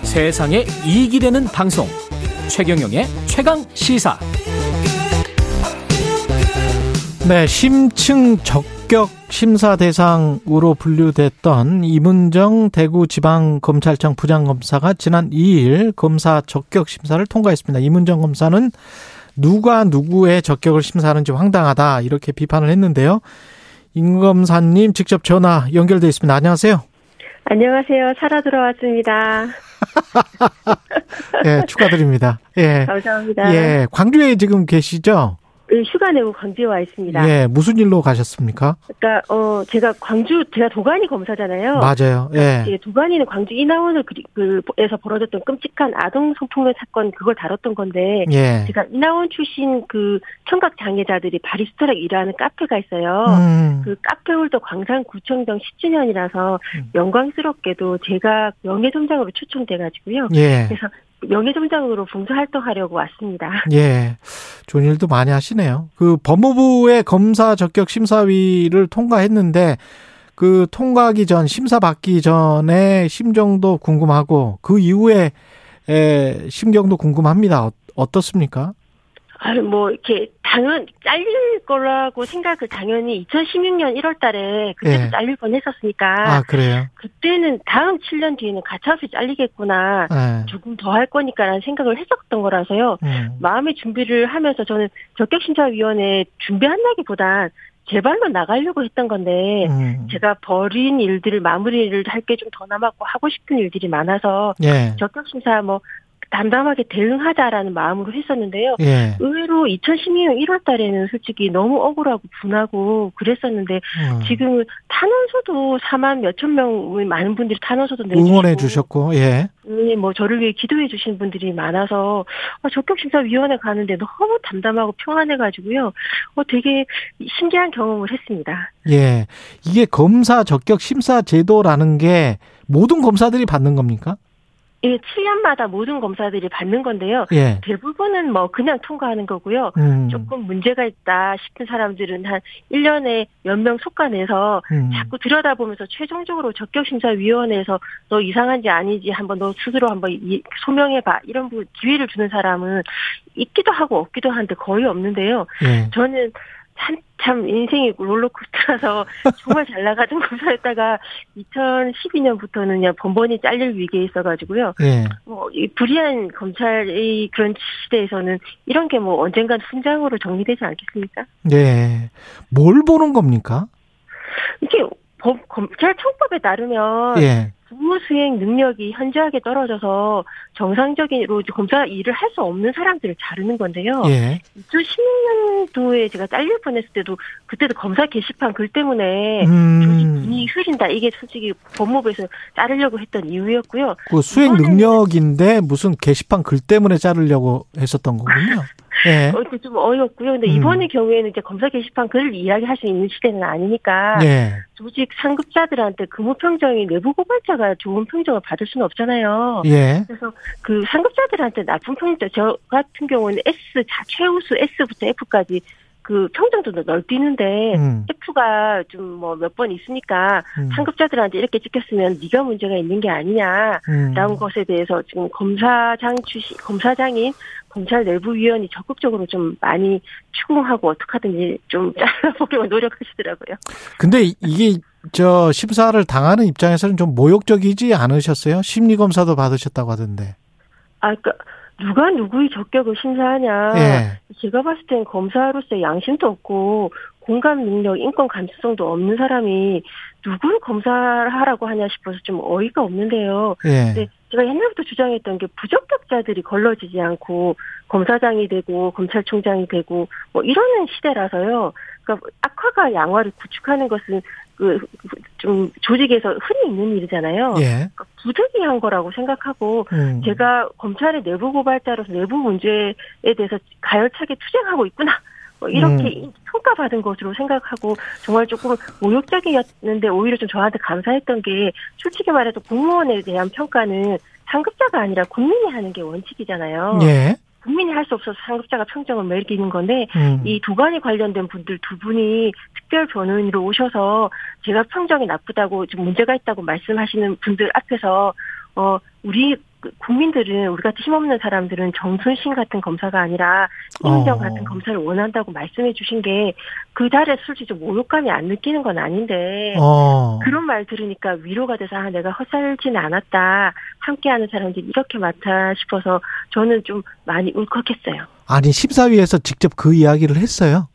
세상에 이익이 되는 방송 최경영의 최강 시사 네, 심층 적격 심사 대상으로 분류됐던 이문정 대구지방검찰청 부장검사가 지난 2일 검사 적격 심사를 통과했습니다. 이문정 검사는 누가 누구의 적격을 심사하는지 황당하다 이렇게 비판을 했는데요. 임 검사님 직접 전화 연결돼 있습니다. 안녕하세요. 안녕하세요. 살아 돌아왔습니다. 예, 축하드립니다. 예. 감사합니다. 예, 광주에 지금 계시죠? 예, 휴가 내고 광주에 와 있습니다. 예, 무슨 일로 가셨습니까? 그러니까 어 제가 광주 제가 도가니 검사잖아요. 맞아요. 예. 예, 도가니는 광주 이나원을 그, 그에서 벌어졌던 끔찍한 아동 성폭력 사건 그걸 다뤘던 건데 예. 제가 이나원 출신 그 청각 장애자들이 바리스타라고 일하는 카페가 있어요. 음. 그 카페홀더 광산구청장 10주년이라서 음. 영광스럽게도 제가 명예점장으로 초청돼가지고요. 예. 그래서 명예점장으로 봉사활동하려고 왔습니다. 예. 좋은 일도 많이 하시네요. 그 법무부의 검사 적격 심사위를 통과했는데 그 통과하기 전 심사 받기 전에 심정도 궁금하고 그 이후에 에 심경도 궁금합니다. 어, 어떻습니까? 아유, 뭐, 이렇게, 당연, 잘릴 거라고 생각을 당연히 2016년 1월 달에 그때도 예. 잘릴 뻔 했었으니까. 아, 그래요? 그때는 다음 7년 뒤에는 가차없이 잘리겠구나. 예. 조금 더 할 거니까라는 생각을 했었던 거라서요. 음. 마음의 준비를 하면서 저는 적격심사위원회 준비한다기보단 제 발로 나가려고 했던 건데, 음. 제가 버린 일들을 마무리를 할 게 좀 더 남았고 하고 싶은 일들이 많아서 예. 적격심사 뭐 담담하게 대응하자라는 마음으로 했었는데요. 예. 의외로 2012년 1월 달에는 솔직히 너무 억울하고 분하고 그랬었는데 음. 지금 탄원서도 4만 몇천 명의 많은 분들이 탄원서도 내주시고 응원해 주셨고, 예. 네, 뭐 저를 위해 기도해 주신 분들이 많아서 어, 적격심사위원회 가는데 너무 담담하고 평안해가지고요. 어, 되게 신기한 경험을 했습니다. 예. 이게 검사 적격 심사 제도라는 게 모든 검사들이 받는 겁니까? 예, 7년마다 모든 검사들이 받는 건데요. 예. 대부분은 뭐 그냥 통과하는 거고요. 음. 조금 문제가 있다 싶은 사람들은 한 1년에 몇 명 속간해서 음. 자꾸 들여다보면서 최종적으로 적격심사위원회에서 너 이상한지 아닌지 한번 너 스스로 한번 이- 소명해봐 이런 부- 기회를 주는 사람은 있기도 하고 없기도 한데 거의 없는데요. 예. 저는 한참 인생이 롤러코스터라서 정말 잘 나가던 검사였다가 2012년부터는 그냥 번번이 잘릴 위기에 있어가지고요. 예. 뭐, 이 불의한 검찰의 그런 시대에서는 이런 게 뭐 언젠간 훈장으로 정리되지 않겠습니까? 예. 뭘 보는 겁니까? 이게 법, 검찰 청법에 따르면 예. 직무 수행 능력이 현저하게 떨어져서 정상적으로 검사 일을 할 수 없는 사람들을 자르는 건데요. 예. 2016년도에 제가 잘릴 뻔했을 때도 그때도 검사 게시판 글 때문에 음. 분이 흐린다. 이게 솔직히 법무부에서 자르려고 했던 이유였고요. 그 수행 능력인데 무슨 게시판 글 때문에 자르려고 했었던 거군요. 예. 어, 이게 좀 어이없고요. 근데 음. 이번의 경우에는 이제 검사 게시판 글을 이야기할 수 있는 시대는 아니니까 예. 조직 상급자들한테 근무 평정이 내부 고발자가 좋은 평정을 받을 수는 없잖아요. 예. 그래서 그 상급자들한테 나쁜 평정, 저 같은 경우는 S, 자, 최우수 S부터 F까지 그 평정도 넓뛰는데 음. F가 좀 뭐 몇 번 있으니까 음. 상급자들한테 이렇게 찍혔으면 네가 문제가 있는 게 아니냐. 음. 라는 것에 대해서 지금 검사장 출신, 검사장인 검찰 내부 위원이 적극적으로 좀 많이 추궁하고 어떻게든지 좀 잘라보려고 노력하시더라고요. 근데 이게 저 심사를 당하는 입장에서는 좀 모욕적이지 않으셨어요? 심리 검사도 받으셨다고 하던데. 아, 그니까, 누가 누구의 적격을 심사하냐. 예. 제가 봤을 땐 검사로서 양심도 없고, 공감 능력, 인권 감수성도 없는 사람이 누구를 검사하라고 하냐 싶어서 좀 어이가 없는데요. 예. 근데 제가 옛날부터 주장했던 게 부적격자들이 걸러지지 않고 검사장이 되고 검찰총장이 되고 뭐 이러는 시대라서요. 그러니까 악화가 양화를 구축하는 것은 그 좀 조직에서 흔히 있는 일이잖아요. 예. 그러니까 부득이한 거라고 생각하고 음. 제가 검찰의 내부 고발자로서 내부 문제에 대해서 가열차게 투쟁하고 있구나. 뭐 이렇게 음. 평가받은 것으로 생각하고 정말 조금 모욕적이었는데 오히려 좀 저한테 감사했던 게 솔직히 말해서 공무원에 대한 평가는 상급자가 아니라 국민이 하는 게 원칙이잖아요. 예. 국민이 할 수 없어서 상급자가 평정을 매기는 건데 음. 이 도관이 관련된 분들 두 분이 특별 변호인으로 오셔서 제가 평정이 나쁘다고 좀 문제가 있다고 말씀하시는 분들 앞에서 어 우리 그 국민들은 우리 같은 힘없는 사람들은 정순신 같은 검사가 아니라 이민정 어. 같은 검사를 원한다고 말씀해 주신 게 그 자리에 솔직히 좀 모욕감이 안 느끼는 건 아닌데 어. 그런 말 들으니까 위로가 돼서 아, 내가 헛살지는 않았다. 함께하는 사람들이 이렇게 많다 싶어서 저는 좀 많이 울컥했어요. 아니 심사위에서 직접 그 이야기를 했어요.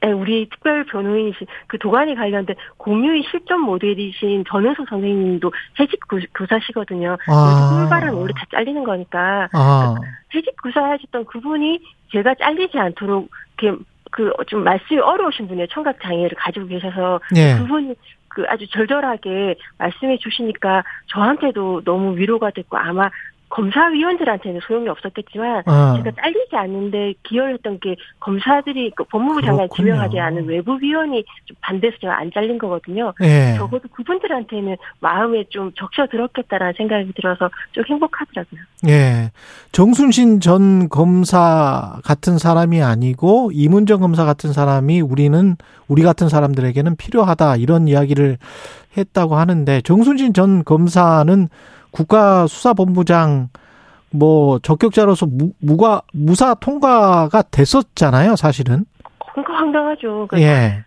네, 우리 특별 변호인이신 그 도관이 관련된 공유의 실전 모델이신 전은석 선생님도 해직 구- 교사시거든요. 아. 꿀발은 원래 다 잘리는 거니까 아. 해직 교사 하셨던 그분이 제가 잘리지 않도록 이렇게 그 좀 말씀이 어려우신 분이에요. 청각 장애를 가지고 계셔서 예. 그분이 그 아주 절절하게 말씀해 주시니까 저한테도 너무 위로가 됐고 아마 검사위원들한테는 소용이 없었겠지만 어. 제가 잘리지 않는데 기여했던 게 검사들이 그 법무부 장관 그렇군요. 지명하지 않은 외부위원이 좀 반대해서 제가 안 잘린 거거든요. 예. 적어도 그분들한테는 마음에 좀 적셔 들었겠다라는 생각이 들어서 좀 행복하더라고요. 예. 정순신 전 검사 같은 사람이 아니고 이문정 검사 같은 사람이 우리는 우리 같은 사람들에게는 필요하다 이런 이야기를 했다고 하는데 정순신 전 검사는 국가수사본부장 뭐 적격자로서 무, 무가 무사 통과가 됐었잖아요, 사실은. 그러니까 황당하죠. 그러니까 예.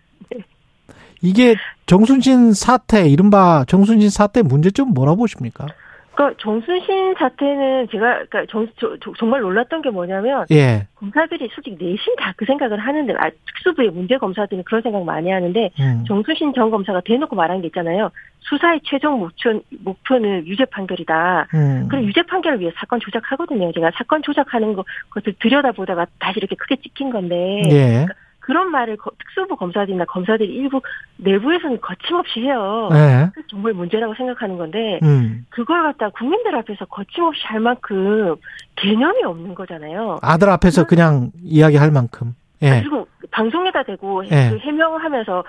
이게 정순신 사태, 이른바 정순신 사태 문제점 뭐라고 보십니까? 그러니까 정순신 사태는 제가 그러니까 정, 저- 저- 정말 놀랐던 게 뭐냐면 예. 검사들이 솔직히 내심 다 그 생각을 하는데 아, 특수부의 문제 검사들은 그런 생각 많이 하는데 음. 정순신 전 검사가 대놓고 말한 게 있잖아요. 수사의 최종 목표, 목표는 유죄 판결이다. 음. 그럼 유죄 판결을 위해 사건 조작하거든요. 제가 사건 조작하는 거, 것을 들여다보다가 다시 이렇게 크게 찍힌 건데. 예. 그 런 말을 거- 특수부 검사들이나 검사들이 일부 내부에서는 거침없이 해요. 예. 그래서 정말 문제라고 생각하는 건데, 음. 그걸 갖다 국민들 앞에서 거침없이 할 만큼 개념이 없는 거잖아요. 아들 앞에서 그냥 이야기할 만큼. 예. 그리고 방송에다 대고 예. 그 해명하면서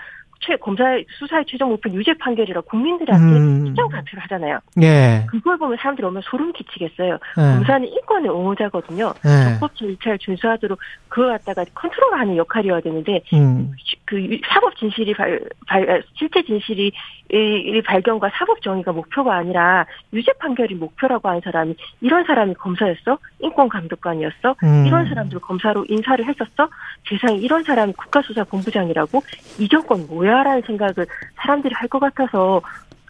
최 검사 수사의 최종 목표 유죄 판결이라 국민들한테 음. 시정 발표를 하잖아요. 예. 그걸 보면 사람들이 오면 소름 끼치겠어요. 예. 검사는 인권의 옹호자거든요. 예. 적법 절차를 준수하도록 그걸 갖다가 컨트롤하는 역할이어야 되는데 음. 그 유- 사법 진실이 발, 발 실제 진실이 이, 이 발견과 사법 정의가 목표가 아니라 유죄 판결이 목표라고 하는 사람이 이런 사람이 검사였어? 인권 감독관이었어? 음. 이런 사람들 검사로 인사를 했었어? 세상에 이런 사람이 국가수사본부장이라고 이 정권 뭐야 라는 생각을 사람들이 할 것 같아서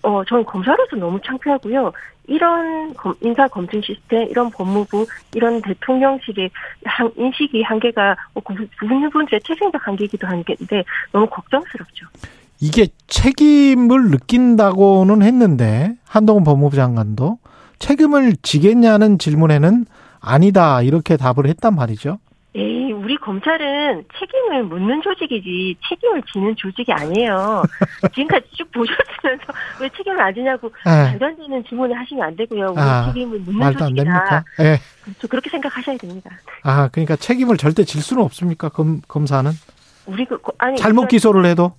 어 저는 검사로서 너무 창피하고요. 이런 검- 인사 검증 시스템, 이런 법무부, 이런 대통령실의 한- 인식이 한계가 뭐그 부분들의 태생적 한계이기도 한데 너무 걱정스럽죠. 이게 책임을 느낀다고는 했는데 한동훈 법무부 장관도 책임을 지겠냐는 질문에는 아니다 이렇게 답을 했단 말이죠. 우리 검찰은 책임을 묻는 조직이지 책임을 지는 조직이 아니에요. 지금까지 쭉 보셨으면서 왜 책임을 안 지냐고 예. 말도 안 되는 질문을 하시면 안 되고요. 우리 아, 책임을 묻는 조직이다. 예. 저 그렇게 생각하셔야 됩니다. 아 그러니까 책임을 절대 질 수는 없습니까? 검 검사는 우리 그 아니 잘못 우리가 기소를 해도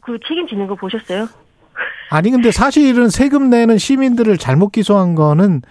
그 책임지는 거 보셨어요? 아니 근데 사실은 세금 내는 시민들을 잘못 기소한 거는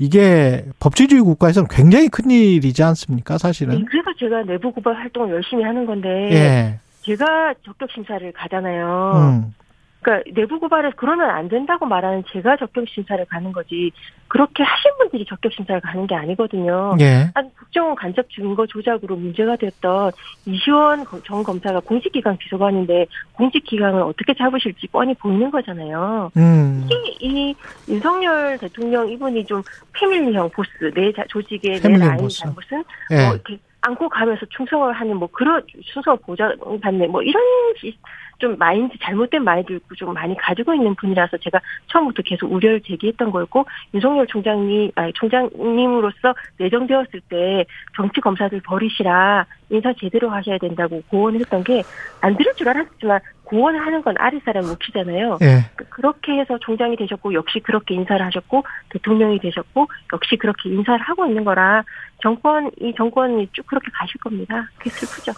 이게 법치주의 국가에서는 굉장히 큰 일이지 않습니까? 네, 사실은. 그래서 제가 내부 고발 활동을 열심히 하는 건데 예. 제가 적격 심사를 가잖아요. 음. 그러니까 내부 고발에서 그러면 안 된다고 말하는 제가 적격 심사를 가는 거지 그렇게 하신 분들이 적격 심사를 가는 게 아니거든요. 예. 한 국정원 간접 증거 조작으로 문제가 됐던 이시원 검- 전 검사가 공직 기강 비서관인데 공직 기강을 어떻게 잡으실지 뻔히 보이는 거잖아요. 음. 특히 이 윤석열 대통령 이분이 좀 패밀리형 보스 내 자- 조직의 내 라인 보스. 잘못은 예. 뭐 이렇게 안고 가면서 충성을 하는 뭐 그런 충성 보장받네 뭐 이런 시- 좀 마인드 잘못된 마인드를 좀 많이 가지고 있는 분이라서 제가 처음부터 계속 우려를 제기했던 거였고 윤석열 총장님 아니 총장님으로서 내정되었을 때 정치 검사들 버리시라 인사 제대로 하셔야 된다고 고언을 했던 게 안 들을 줄 알았지만 고언을 하는 건 아랫사람 몫이잖아요. 예. 그- 그렇게 해서 총장이 되셨고 역시 그렇게 인사를 하셨고 대통령이 되셨고 역시 그렇게 인사를 하고 있는 거라 정권 이 정권이 쭉 그렇게 가실 겁니다. 그게 슬프죠.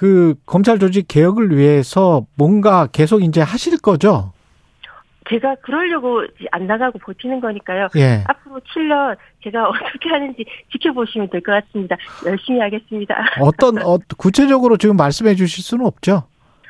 그 검찰 조직 개혁을 위해서 뭔가 계속 이제 하실 거죠? 제가 그러려고 안 나가고 버티는 거니까요. 예. 앞으로 7년 제가 어떻게 하는지 지켜보시면 될 것 같습니다. 열심히 하겠습니다. 어떤 어, 구체적으로 지금 말씀해 주실 수는 없죠?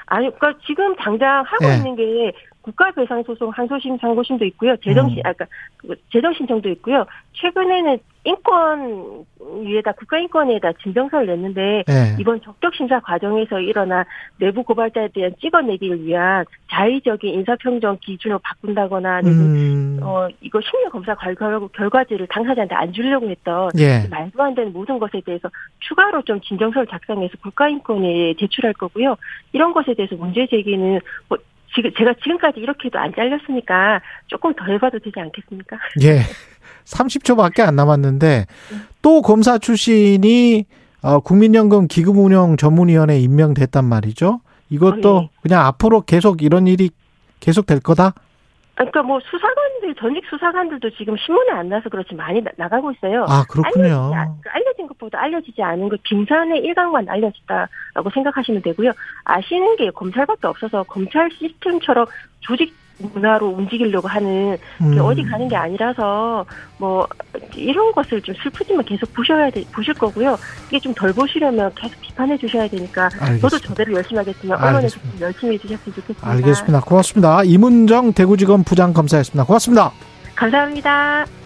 아니, 그러니까 지금 당장 하고 예. 있는 게 국가배상 소송 항소심 상고심도 있고요. 재정신, 음. 아까 그 재정 신청도 있고요. 최근에는 인권 위에다 국가인권위에다 진정서를 냈는데 예. 이번 적격 심사 과정에서 일어난 내부 고발자에 대한 찍어내기를 위한 자의적인 인사평정 기준을 바꾼다거나 음. 어 이거 심리 검사 결과 결과지를 당사자한테 안 주려고 했던 예. 말도 안 되는 모든 것에 대해서 추가로 좀 진정서를 작성해서 국가인권에 제출할 거고요. 이런 것에 대해서 문제 제기는 뭐 지금 제가 지금까지 이렇게 해도 안 잘렸으니까 조금 더 해봐도 되지 않겠습니까? 예. 30초밖에 안 남았는데 또 검사 출신이 어, 국민연금 기금운용 전문위원회 임명됐단 말이죠. 이것도 어, 예. 그냥 앞으로 계속 이런 일이 계속 될 거다. 그러니까 뭐 수사관들 전직 수사관들도 지금 신문에 안 나서 그렇지 많이 나, 나가고 있어요. 아 그렇군요. 알려지지, 않- 알려진 것보다 알려지지 않은 것 빙산의 일각만 알려졌다라고 생각하시면 되고요. 아시는 게 검찰밖에 없어서 검찰 시스템처럼 조직 문화로 움직이려고 하는 음. 게 어디 가는 게 아니라서 뭐 이런 것을 좀 슬프지만 계속 보셔야 돼 보실 거고요. 이게 좀 덜 보시려면 계속 비판해 주셔야 되니까 알겠습니다. 저도 저대로 열심히 하겠지만 언론에서. 좀 열심히 해주셨으면 좋겠습니다. 알겠습니다. 고맙습니다. 이문정 대구지검 부장검사였습니다. 고맙습니다. 감사합니다.